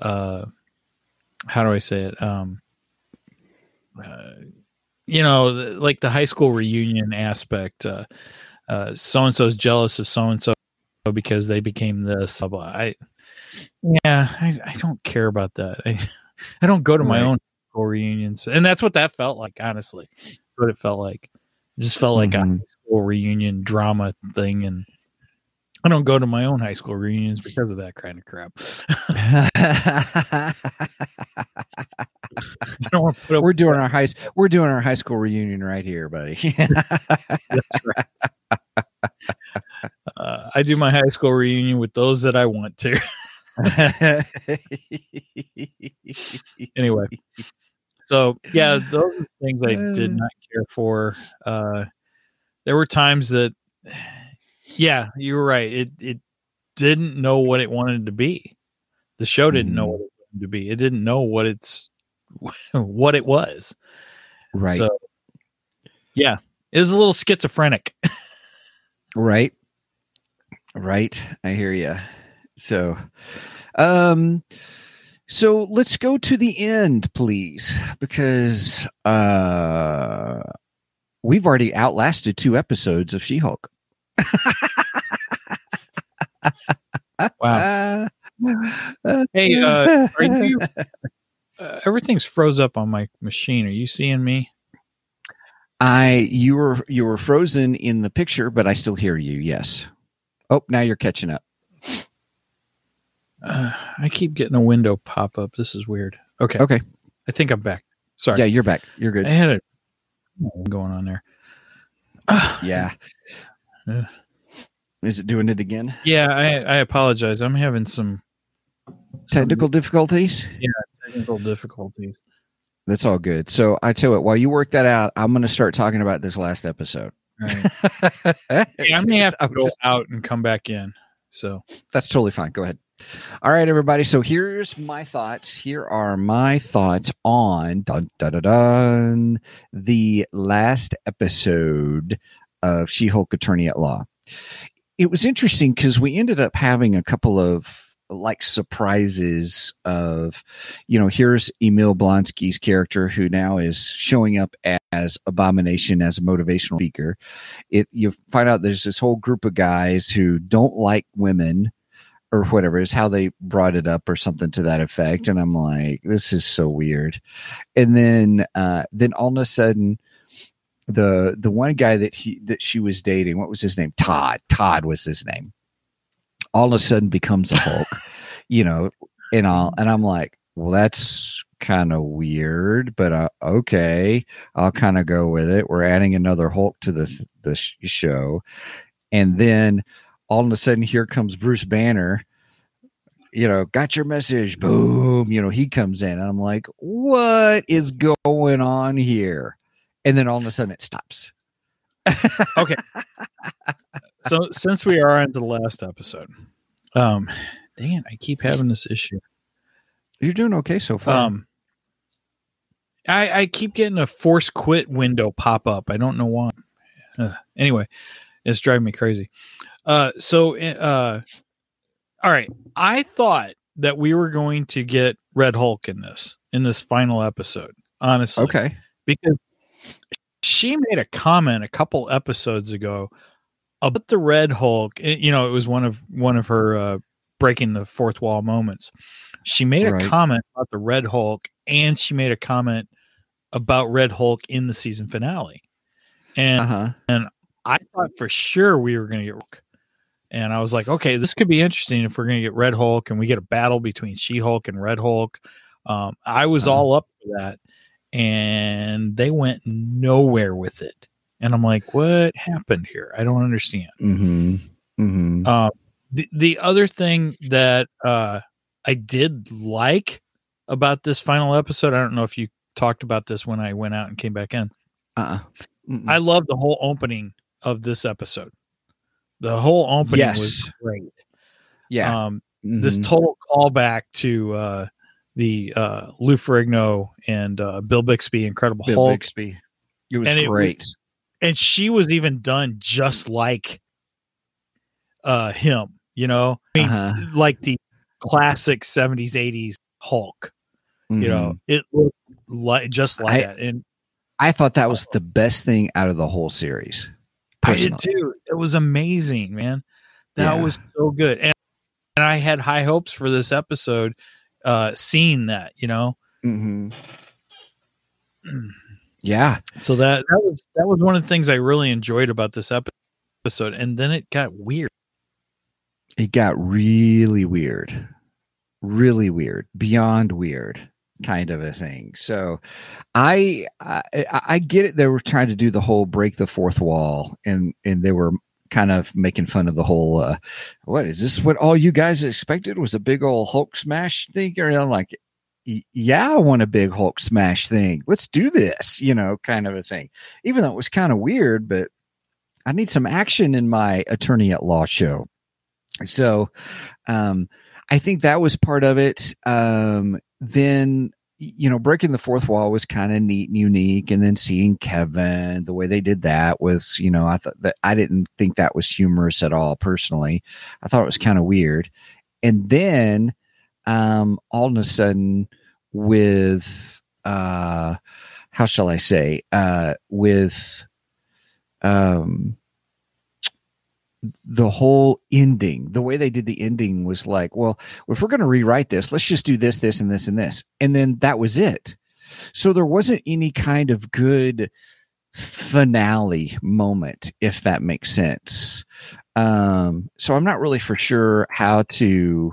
uh, how do I say it? Um, uh, you know, the- like the high school reunion aspect. Uh, uh, so and so's jealous of so and so because they became this. Blah, blah. I yeah, I, I don't care about that. I I don't go to my Right. own school reunions, and that's what that felt like. Honestly, what it felt like. It just felt like Mhm. a high school reunion drama thing, and I don't go to my own high school reunions because of that kind of crap. I don't want to put up we're doing our high we're doing our high school reunion right here, buddy. That's right. uh, I do my high school reunion with those that I want to. anyway, so yeah, those are things I did not care for. Uh, there were times that, yeah, you were right. It it didn't know what it wanted to be. The show didn't know Mhm. what it wanted to be. It didn't know what it's what it was. right. So, yeah, it was a little schizophrenic. Right. Right. I hear you. So, um, so let's go to the end, please, because uh, we've already outlasted two episodes of She-Hulk. Wow. Uh, Hey, uh, are you? Uh, everything's froze up on my machine. Are you seeing me? I you were you were frozen in the picture, but I still hear you. Yes. Oh, now you're catching up. Uh, I keep getting a window pop up. This is weird. Okay. Okay. I think I'm back. Sorry. Yeah, you're back. You're good. I had a going on there. Ah, Yeah. Ugh. Is it doing it again? Yeah, I, I apologize. I'm having some Technical difficulties? Yeah, technical difficulties. That's all good. So I tell you what, while you work that out, I'm going to start talking about this last episode. Right. Yeah, I may have to I'm go just- out and come back in. So That's totally fine. Go ahead. All right, everybody. So here's my thoughts. Here are my thoughts on dun, dun, dun, dun, the last episode of She Hulk Attorney at Law. It was interesting because we ended up having a couple of like surprises of, you know, here's Emil Blonsky's character who now is showing up as Abomination as a motivational speaker. It you find out there's this whole group of guys who don't like women or whatever is how they brought it up or something to that effect and i'm like this is so weird and then uh then all of a sudden the the one guy that he that she was dating what was his name todd todd was his name all of a sudden becomes a hulk you know and all and i'm like well that's kind of weird but uh, okay i'll kind of go with it we're adding another hulk to the the sh- show and then all of a sudden here comes Bruce Banner. You know, got your message. Boom. You know, he comes in and I'm like, what is going on here? And then all of a sudden it stops. Okay. So since we are into the last episode, um, dang it, I keep having this issue. You're doing okay so far. Um, I I keep getting a force quit window pop up. I don't know why. Uh, anyway, it's driving me crazy. Uh, so uh, all right, I thought that we were going to get Red Hulk in this in this final episode. Honestly, okay. because she made a comment a couple episodes ago about the Red Hulk. It- you know, it was one of one of her uh, breaking the fourth wall moments. She made a comment about the Red Hulk, and she made a comment about Red Hulk in the season finale. And Uh huh. and I thought for sure we were going to get Hulk. And I was like, okay, this could be interesting if we're going to get Red Hulk and we get a battle between She Hulk and Red Hulk. Um, I was Uh-huh. all up for that. And they went nowhere with it. And I'm like, what happened here? I don't understand. Mm-hmm. Mm-hmm. Um, the, the other thing that uh, I did like about this final episode, I don't know if you talked about this when I went out and came back in. Uh-uh. Mm-mm. I love the whole opening of this episode. The whole opening Yes. was great. yeah. Um, this Mhm. total callback to uh, the uh, Lou Ferrigno and uh, Bill Bixby Incredible Bill Hulk, Bixby. It was And it great. and she was even done just like uh, him. You know, I mean, Uh-huh. like the classic '70s '80s Hulk. You know, it looked like just like I- that, and I thought that was the best thing out of the whole series. I did too. It was amazing, man. That Yeah. was so good. And, and I had high hopes for this episode, uh, seeing that, you know. Mm-hmm. Yeah. So that that was that was one of the things I really enjoyed about this episode. And then it got weird. it got really weird really weird beyond weird kind of a thing so i i, I get it they were trying to do the whole break the fourth wall and and they were kind of making fun of the whole uh what is this what all you guys expected was a big old hulk smash thing? Or i'm like yeah i want a big hulk smash thing. Let's do this you know kind of a thing. Even though it was kind of weird but i need some action in my attorney at law show. So um i think that was part of it. Um then you know breaking the fourth wall was kind of neat and unique and then seeing kevin the way they did that was you know i thought that i didn't think that was humorous at all personally. I thought it was kind of weird. And then um all of a sudden with uh how shall i say uh with um the whole ending the way they did the ending was like well if we're going to rewrite this let's just do this this and this and this. And then that was it. So there wasn't any kind of good finale moment if that makes sense. Um so i'm not really for sure how to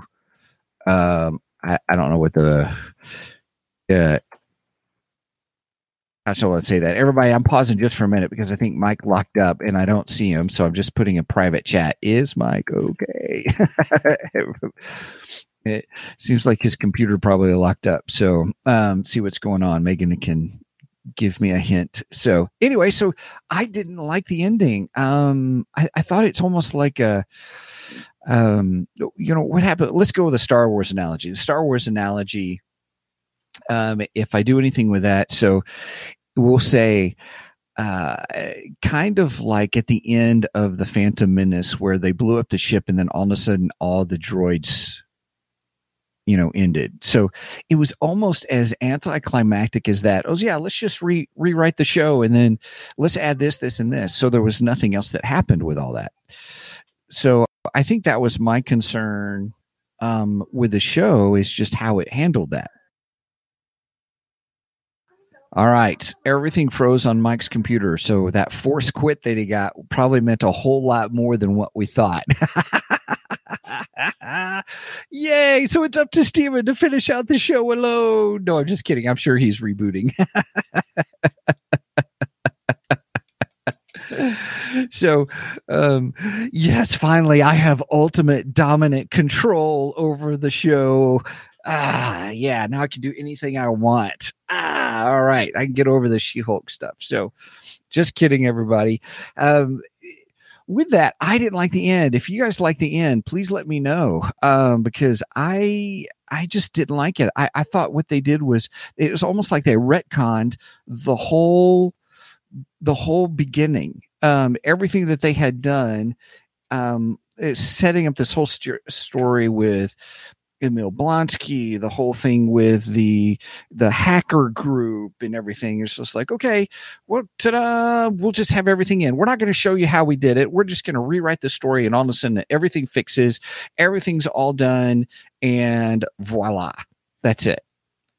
um i, I don't know what the uh I just want to say that everybody. I'm pausing just for a minute because I think Mike locked up and I don't see him, so I'm just putting a private chat. Is Mike okay? it seems like his computer probably locked up. So um, see what's going on. Megan can give me a hint. So anyway, so I didn't like the ending. Um, I, I thought it's almost like a um, you know what happened. Let's go with a Star Wars analogy. The Star Wars analogy um, if I do anything with that. So we'll say, uh, kind of like at the end of the Phantom Menace, where they blew up the ship and then all of a sudden all the droids, you know, ended. So it was almost as anticlimactic as that. Oh, yeah, let's just re- rewrite the show and then let's add this, this, and this. So there was nothing else that happened with all that. So I think that was my concern um, with the show is just how it handled that. All right. Everything froze on Mike's computer. So that force quit that he got probably meant a whole lot more than what we thought. Yay. So it's up to Stephen to finish out the show alone. No, I'm just kidding. I'm sure he's rebooting. so um yes finally i have ultimate dominant control over the show ah, yeah, now I can do anything I want. Ah, all right, I can get over the She Hulk stuff. So, just kidding, everybody. Um, with that, I didn't like the end. If you guys like the end, please let me know um, because I I just didn't like it. I, I thought what they did was it was almost like they retconned the whole the whole beginning. Um, everything that they had done um, setting up this whole st- story with Emil Blonsky, the whole thing with the the hacker group and everything. It's just like, okay, well, ta-da, we'll just have everything in. We're not going to show you how we did it. We're just going to rewrite the story, and all of a sudden, everything fixes, everything's all done, and voila, that's it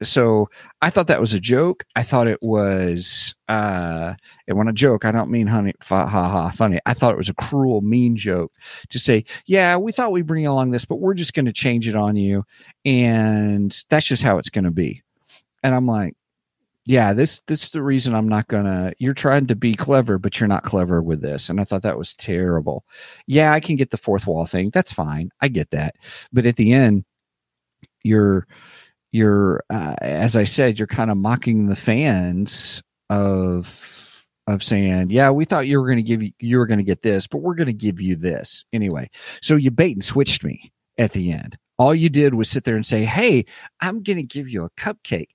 so I thought that was a joke. I thought it was, uh, and when I joke, I don't mean honey, ha ha, funny. I thought it was a cruel, mean joke to say, yeah, we thought we'd bring along this, but we're just going to change it on you. And that's just how it's going to be. And I'm like, yeah, this, this is the reason I'm not going to, you're trying to be clever, but you're not clever with this. And I thought that was terrible. Yeah, I can get the fourth wall thing. That's fine. I get that. But at the end, you're, you're uh, as i said you're kind of mocking the fans of of saying yeah we thought you were going to give you you were going to get this but we're going to give you this. Anyway so you bait and switched me at the end. All you did was sit there and say hey i'm going to give you a cupcake.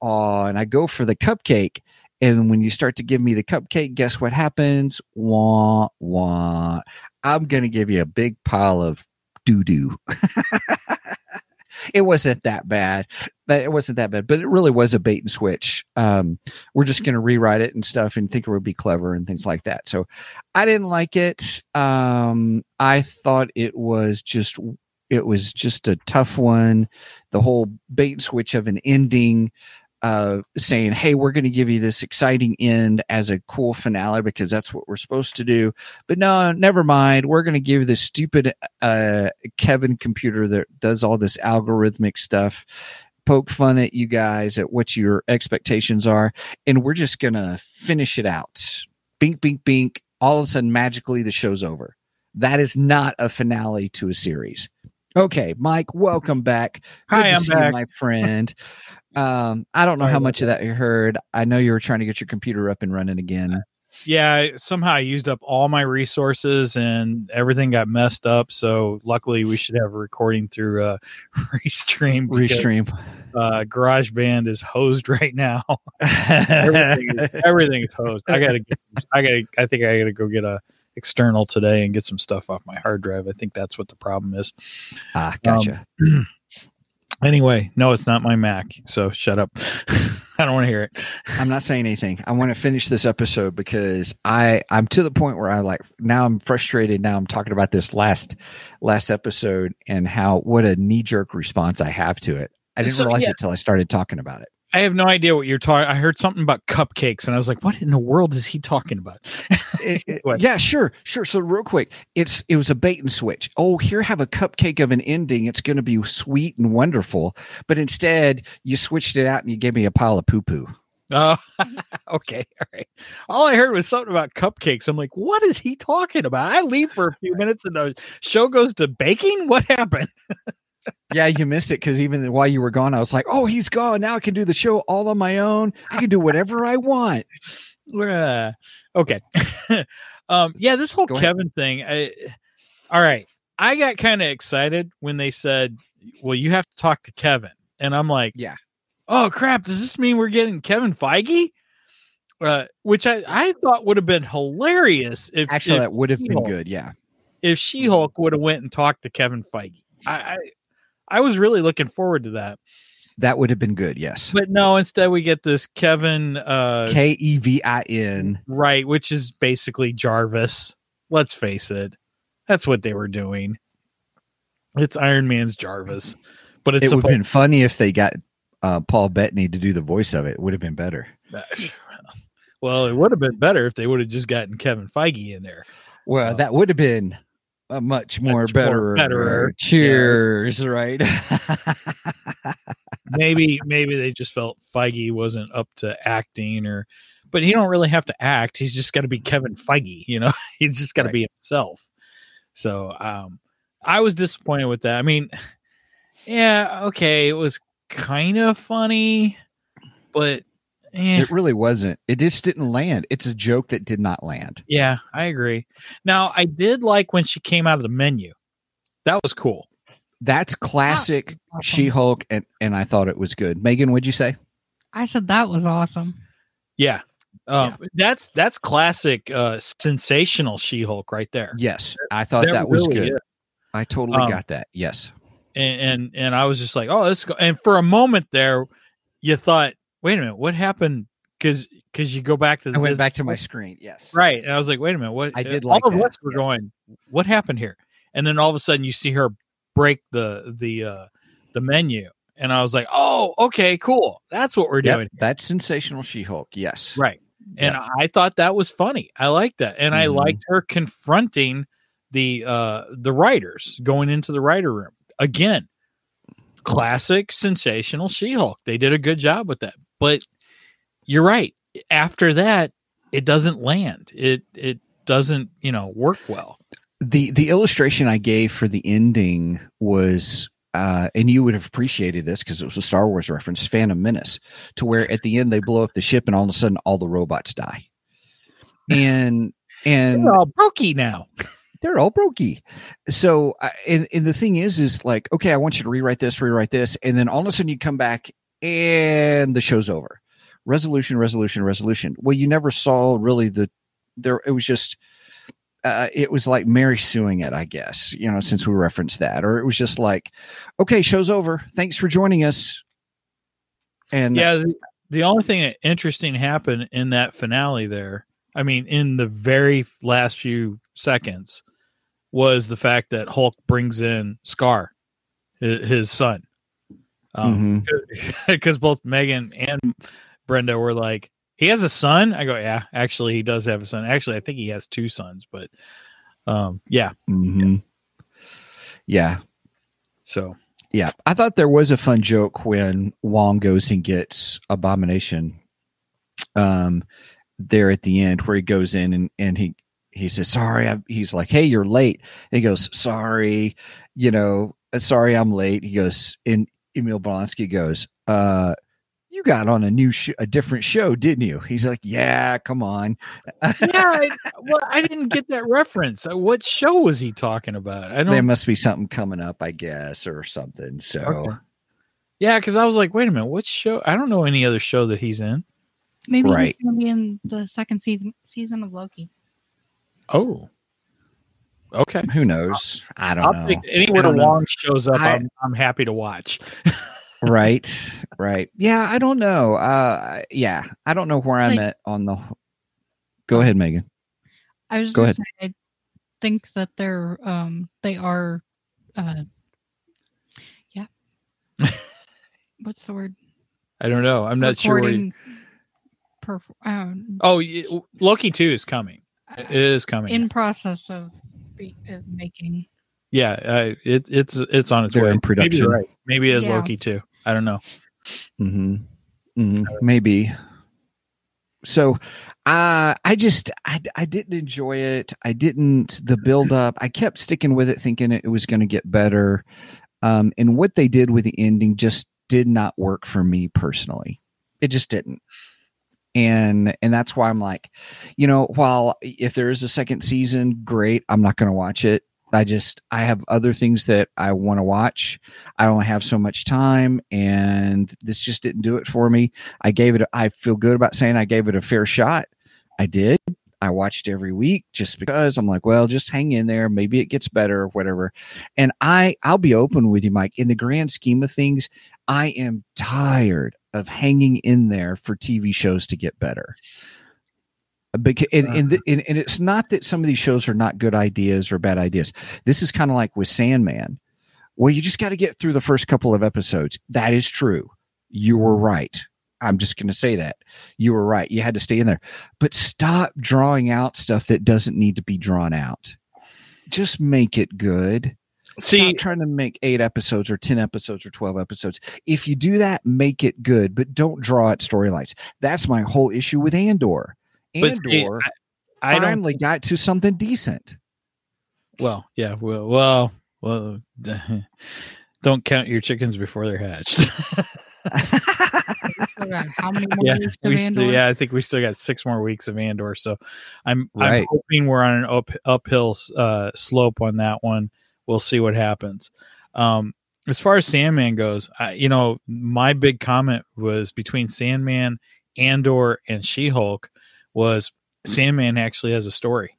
Oh and i go for the cupcake and when you start to give me the cupcake guess what happens? Wah wah. I'm going to give you a big pile of doo doo it wasn't that bad. But it wasn't that bad, but it really was a bait and switch. Um, we're just going to rewrite it and stuff and think it would be clever and things like that. So I didn't like it. Um, I thought it was just it was just a tough one. The whole bait and switch of an ending uh, saying, "Hey, we're going to give you this exciting end as a cool finale because that's what we're supposed to do." But no, never mind. We're going to give this stupid uh, Kevin computer that does all this algorithmic stuff poke fun at you guys at what your expectations are, and we're just going to finish it out. Bink, bink, bink. All of a sudden, magically, the show's over. That is not a finale to a series. Okay, Mike, welcome back. Good Hi, to I'm see back. you, my friend. Um, I don't know Sorry how much of that you heard. I know you were trying to get your computer up and running again. Yeah, somehow I used up all my resources and everything got messed up. So luckily, we should have a recording through uh, Restream. because, Restream. Uh, GarageBand is hosed right now. everything, is, everything is hosed. I gotta get. Some, I gotta. I think I gotta go get a external today and get some stuff off my hard drive. I think that's what the problem is. ah, gotcha. Anyway, no, it's not my Mac. So shut up. I don't want to hear it. I'm not saying anything. I want to finish this episode because I I'm to the point where I like now I'm frustrated. Now I'm talking about this last last episode and how what a knee jerk response I have to it. I didn't So, realize yeah. it till I started talking about it. I have no idea what you're talking. I heard something about cupcakes, and I was like, "What in the world is he talking about?" It- it- yeah, sure, sure. So real quick, it's it was a bait and switch. Oh, here have a cupcake of an ending. It's going to be sweet and wonderful, but instead you switched it out and you gave me a pile of poo poo. Oh, okay, all right. All I heard was something about cupcakes. I'm like, "What is he talking about?" I leave for a few minutes, and the show goes to baking. What happened? Yeah, you missed it because even while you were gone, I was like, "Oh, he's gone. Now I can do the show all on my own. I can do whatever I want." Uh, okay. um, yeah, this whole Go ahead. Kevin thing. I, all right. I got kind of excited when they said, well, you have to talk to Kevin. And I'm like, Yeah. oh, crap. Does this mean we're getting Kevin Feige? Uh, which I, I thought would have been hilarious if Actually, if, that would have been good. Yeah. if She Hulk would have went and talked to Kevin Feige. I, I I was really looking forward to that, That would have been good. Yes. but no. Instead, we get this Kevin uh, K E V I N. Right, which is basically Jarvis. Let's face it. That's what they were doing. It's Iron Man's Jarvis. But it's It would have been funny if they got uh, Paul Bettany to do the voice of it. It would have been better. Well, it would have been better if they would have just gotten Kevin Feige in there. Well, Uh, that would have been a much more Much better. betterer. Cheers, right? Maybe maybe they just felt Feige wasn't up to acting or but he don't really have to act. He's just got to be Kevin Feige, you know. He's just got to Right. be himself. So, um I was disappointed with that. I mean, yeah, okay, it was kind of funny, but eh, it really wasn't. It just didn't land. It's a joke that did not land. yeah, I agree. Now, I did like when she came out of the menu. That was cool. That's classic Awesome. She Hulk, and and I thought it was good. Megan, what'd you say? I said that was awesome. Yeah. Um, That's that's classic uh, sensational She-Hulk right there. Yes, I thought that, was really good. is. I totally Um, got that. Yes. And, and and I was just like, oh, this. Go-. And for a moment there, you thought, wait a minute, what happened? Because because you go back to the I went Disney- back to my screen. Yes. right, and I was like, wait a minute, what? I did all like of that, us were yes. going, what happened here? And then all of a sudden, you see her break the the uh the menu, and I was like, oh, okay, cool, that's what we're Yep, doing. that's sensational She Hulk. Yes. Right. And I thought that was funny. I liked that. And I Mhm. liked her confronting the uh the writers going into the writer room. Again, classic sensational She-Hulk. They did a good job with that. But you're right. After that, it doesn't land. It it doesn't, you know, work well. the the illustration I gave for the ending was uh and you would have appreciated this because it was a Star Wars reference, Phantom Menace, to where at the end they blow up the ship and all of a sudden all the robots die. And and They're all brokey now. they're all brokey. So, and, and the thing is, is like, okay, I want you to rewrite this, rewrite this, and then all of a sudden you come back and the show's over. Resolution, resolution, resolution. Well, you never saw really the there. It was just, uh, it was like Mary suing it, I guess. You know, since we referenced that, or it was just like, okay, show's over. Thanks for joining us. And Yeah, the, the only thing that interesting happened in that finale there, I mean, in the very last few seconds, was the fact that Hulk brings in Skaar, his, his son. Um, because both Megan and Brenda were like, he has a son. I go, yeah, actually, he does have a son. Actually, I think he has two sons, but um, yeah. Mhm. yeah, So Yeah, I thought there was a fun joke when Wong goes and gets Abomination. Um, there at the end where he goes in and and he he says sorry. I, he's like, hey, you're late. And he goes, sorry, you know, uh, sorry, I'm late. He goes, and Emil Blonsky goes, uh. You got on a new, sh- a different show, didn't you? He's like, "Yeah, come on." yeah, I, well, I didn't get that reference. Uh, What show was he talking about? I don't. there must be something coming up, I guess, or something. So, Okay. Yeah, because I was like, wait a minute, what show? I don't know any other show that he's in. Maybe Right. he's going to be in the second season season of Loki. Oh, okay. who knows? I don't I'll know. anywhere don't know. Wong shows up. I- I'm, I'm happy to watch. right, right. Yeah, I don't know. Uh, yeah, I don't know where It's I'm like- at on the. Go ahead, Megan. I was just Go gonna ahead. say, I think that they're um they are uh yeah. What's the word? I don't know. I'm not sure. Where you, Recording perf- um, oh, y- Loki two is coming. It is coming. in process of be, of making. yeah, uh, it, it's it's on its They're way. in Maybe production. you're right. Maybe it is Yeah. Loki too. I don't know. hmm hmm Maybe. So, uh, I just I I didn't enjoy it. I didn't the build up. I kept sticking with it, thinking it was going to get better. Um, and what they did with the ending just did not work for me personally. It just didn't. And and that's why I'm like, you know, while if there is a second season, great. I'm not going to watch it. I just I have other things that I want to watch. I only have so much time, and this just didn't do it for me. I gave it. a- I feel good about saying I gave it a fair shot. I did. I watched every week just because I'm like, well, just hang in there. Maybe it gets better or whatever. And I, I'll be open with you, Mike. In the grand scheme of things, I am tired of hanging in there for TV shows to get better. Because and, and, uh-huh. the, and, and it's not that some of these shows are not good ideas or bad ideas. This is kind of like with Sandman. Well, you just got to get through the first couple of episodes. That is true. You were mm-hmm. right. I'm just going to say that. You were right. You had to stay in there. But stop drawing out stuff that doesn't need to be drawn out. Just make it good. See, Stop trying to make eight episodes or 10 episodes or 12 episodes. If you do that, make it good, but don't draw out storylines. That's my whole issue with Andor. but see, Andor I, I don't. finally got to something decent. Well, yeah. Well, well, well. Don't count your chickens before they're hatched. How many more yeah, weeks of we still, yeah. I think we still got six more weeks of Andor, so I'm I'm hoping we're on an up, uphill uh, slope on that one. We'll see what happens. Um, as far as Sandman goes, I, you know, my big comment was between Sandman, Andor, and She Hulk was Sandman actually has a story,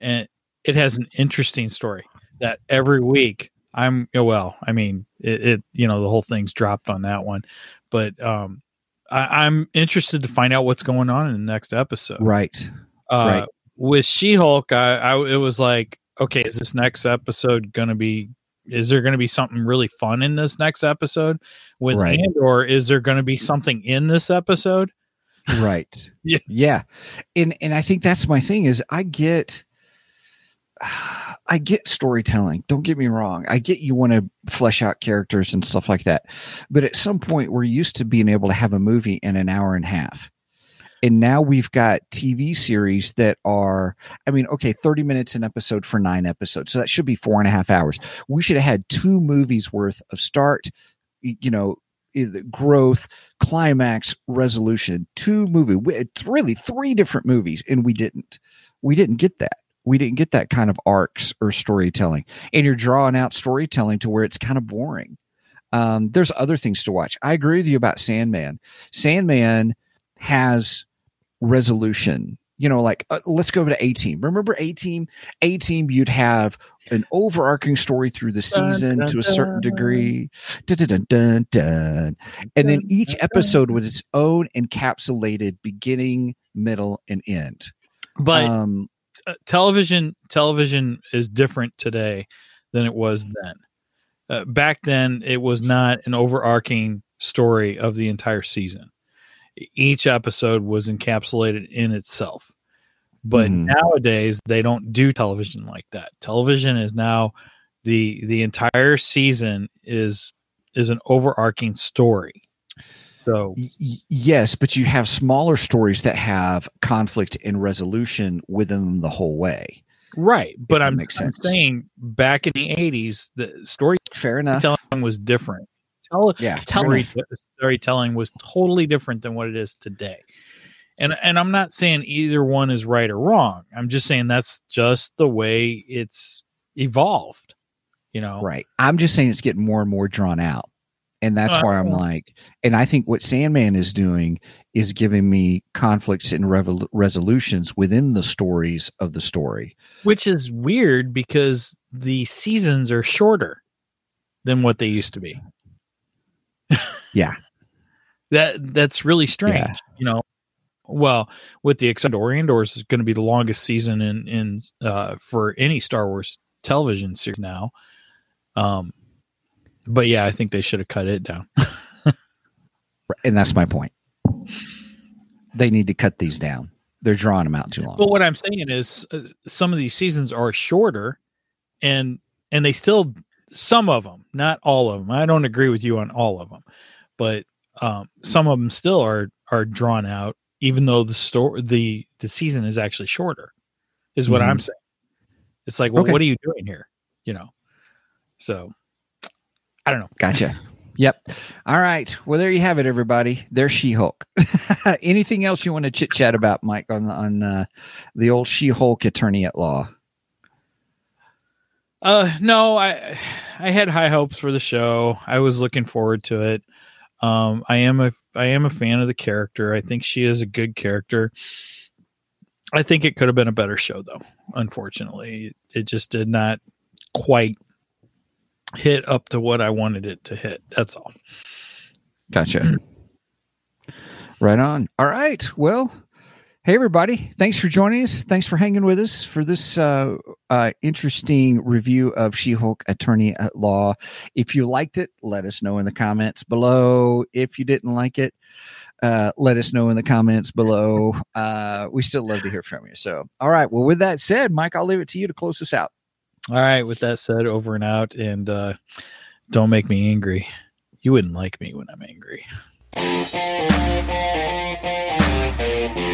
and it has an interesting story that every week I'm well. I mean, it, it you know the whole thing's dropped on that one, but um, I, I'm interested to find out what's going on in the next episode. Right. Uh, right. With She Hulk, I, I it was like, okay, is this next episode going to be? Is there going to be something really fun in this next episode? With Right. Andor, is there going to be something in this episode? right Yeah. yeah and and i think that's my thing is i get i get storytelling don't get me wrong i get you want to flesh out characters and stuff like that but at some point we're used to being able to have a movie in an hour and a half and now we've got tv series that are i mean okay 30 minutes an episode for nine episodes. So that should be four and a half hours. We should have had two movies worth of start you know growth climax resolution. Two movie really three different movies and we didn't. We didn't get that. We didn't get that kind of arcs or storytelling. And you're drawing out storytelling to where it's kind of boring. Um, there's other things to watch. I agree with you about sandman. Sandman has resolution. You know like uh, let's go to A-Team remember A-Team a team you'd have an overarching story through the season dun, to a certain degree. Dun, dun, dun, dun, dun. and then each episode was its own encapsulated beginning middle and end. But um television television is different today than it was then. Uh, back then, it was not an overarching story of the entire season. Each episode was encapsulated in itself. But Mhm. nowadays, they don't do television like that. Television is now the the entire season is is an overarching story. So yes, but you have smaller stories that have conflict and resolution within them the whole way. right, but I'm, I'm saying back in the '80s, the story Fair enough. storytelling was different. Tell, Yeah, story, storytelling was totally different than what it is today. And and I'm not saying either one is right or wrong. I'm just saying that's just the way it's evolved. You know, Right. I'm just saying it's getting more and more drawn out. And that's Uh, why I'm like, and I think what Sandman is doing is giving me conflicts and revol- resolutions within the stories of the story. which is weird because the seasons are shorter than what they used to be. Yeah. that that's really strange. Yeah. You know, well, with the except Oriendors is going to be the longest season in in uh, for any Star Wars television series now. Um, but yeah, I think they should have cut it down. And that's my point. They need to cut these down. They're drawing them out too long. Well, what I'm saying is, uh, some of these seasons are shorter, and and they still some of them, not all of them. I don't agree with you on all of them, but um, some of them still are are drawn out, even though the store the the season is actually shorter. Is what I'm saying. It's like, well, Okay. what are you doing here? You know. So, I don't know. Gotcha. Yep. All right. Well, there you have it, everybody. There's She-Hulk. Anything else you want to chit chat about, Mike, on on uh, the old She-Hulk attorney at law? Uh, no, I I had high hopes for the show. I was looking forward to it. Um, I am a I am a fan of the character. I think she is a good character. I think it could have been a better show, though. Unfortunately, it just did not quite hit up to what I wanted it to hit. That's all. Gotcha. right on. All right. Well, hey everybody. Thanks for joining us. Thanks for hanging with us for this uh, uh, interesting review of She-Hulk Attorney at Law. If you liked it, let us know in the comments below. If you didn't like it, uh, let us know in the comments below. Uh, we still love to hear from you. So, all right. Well, with that said, Mike, I'll leave it to you to close us out. All right. With that said, over and out, and uh, don't make me angry. You wouldn't like me when I'm angry.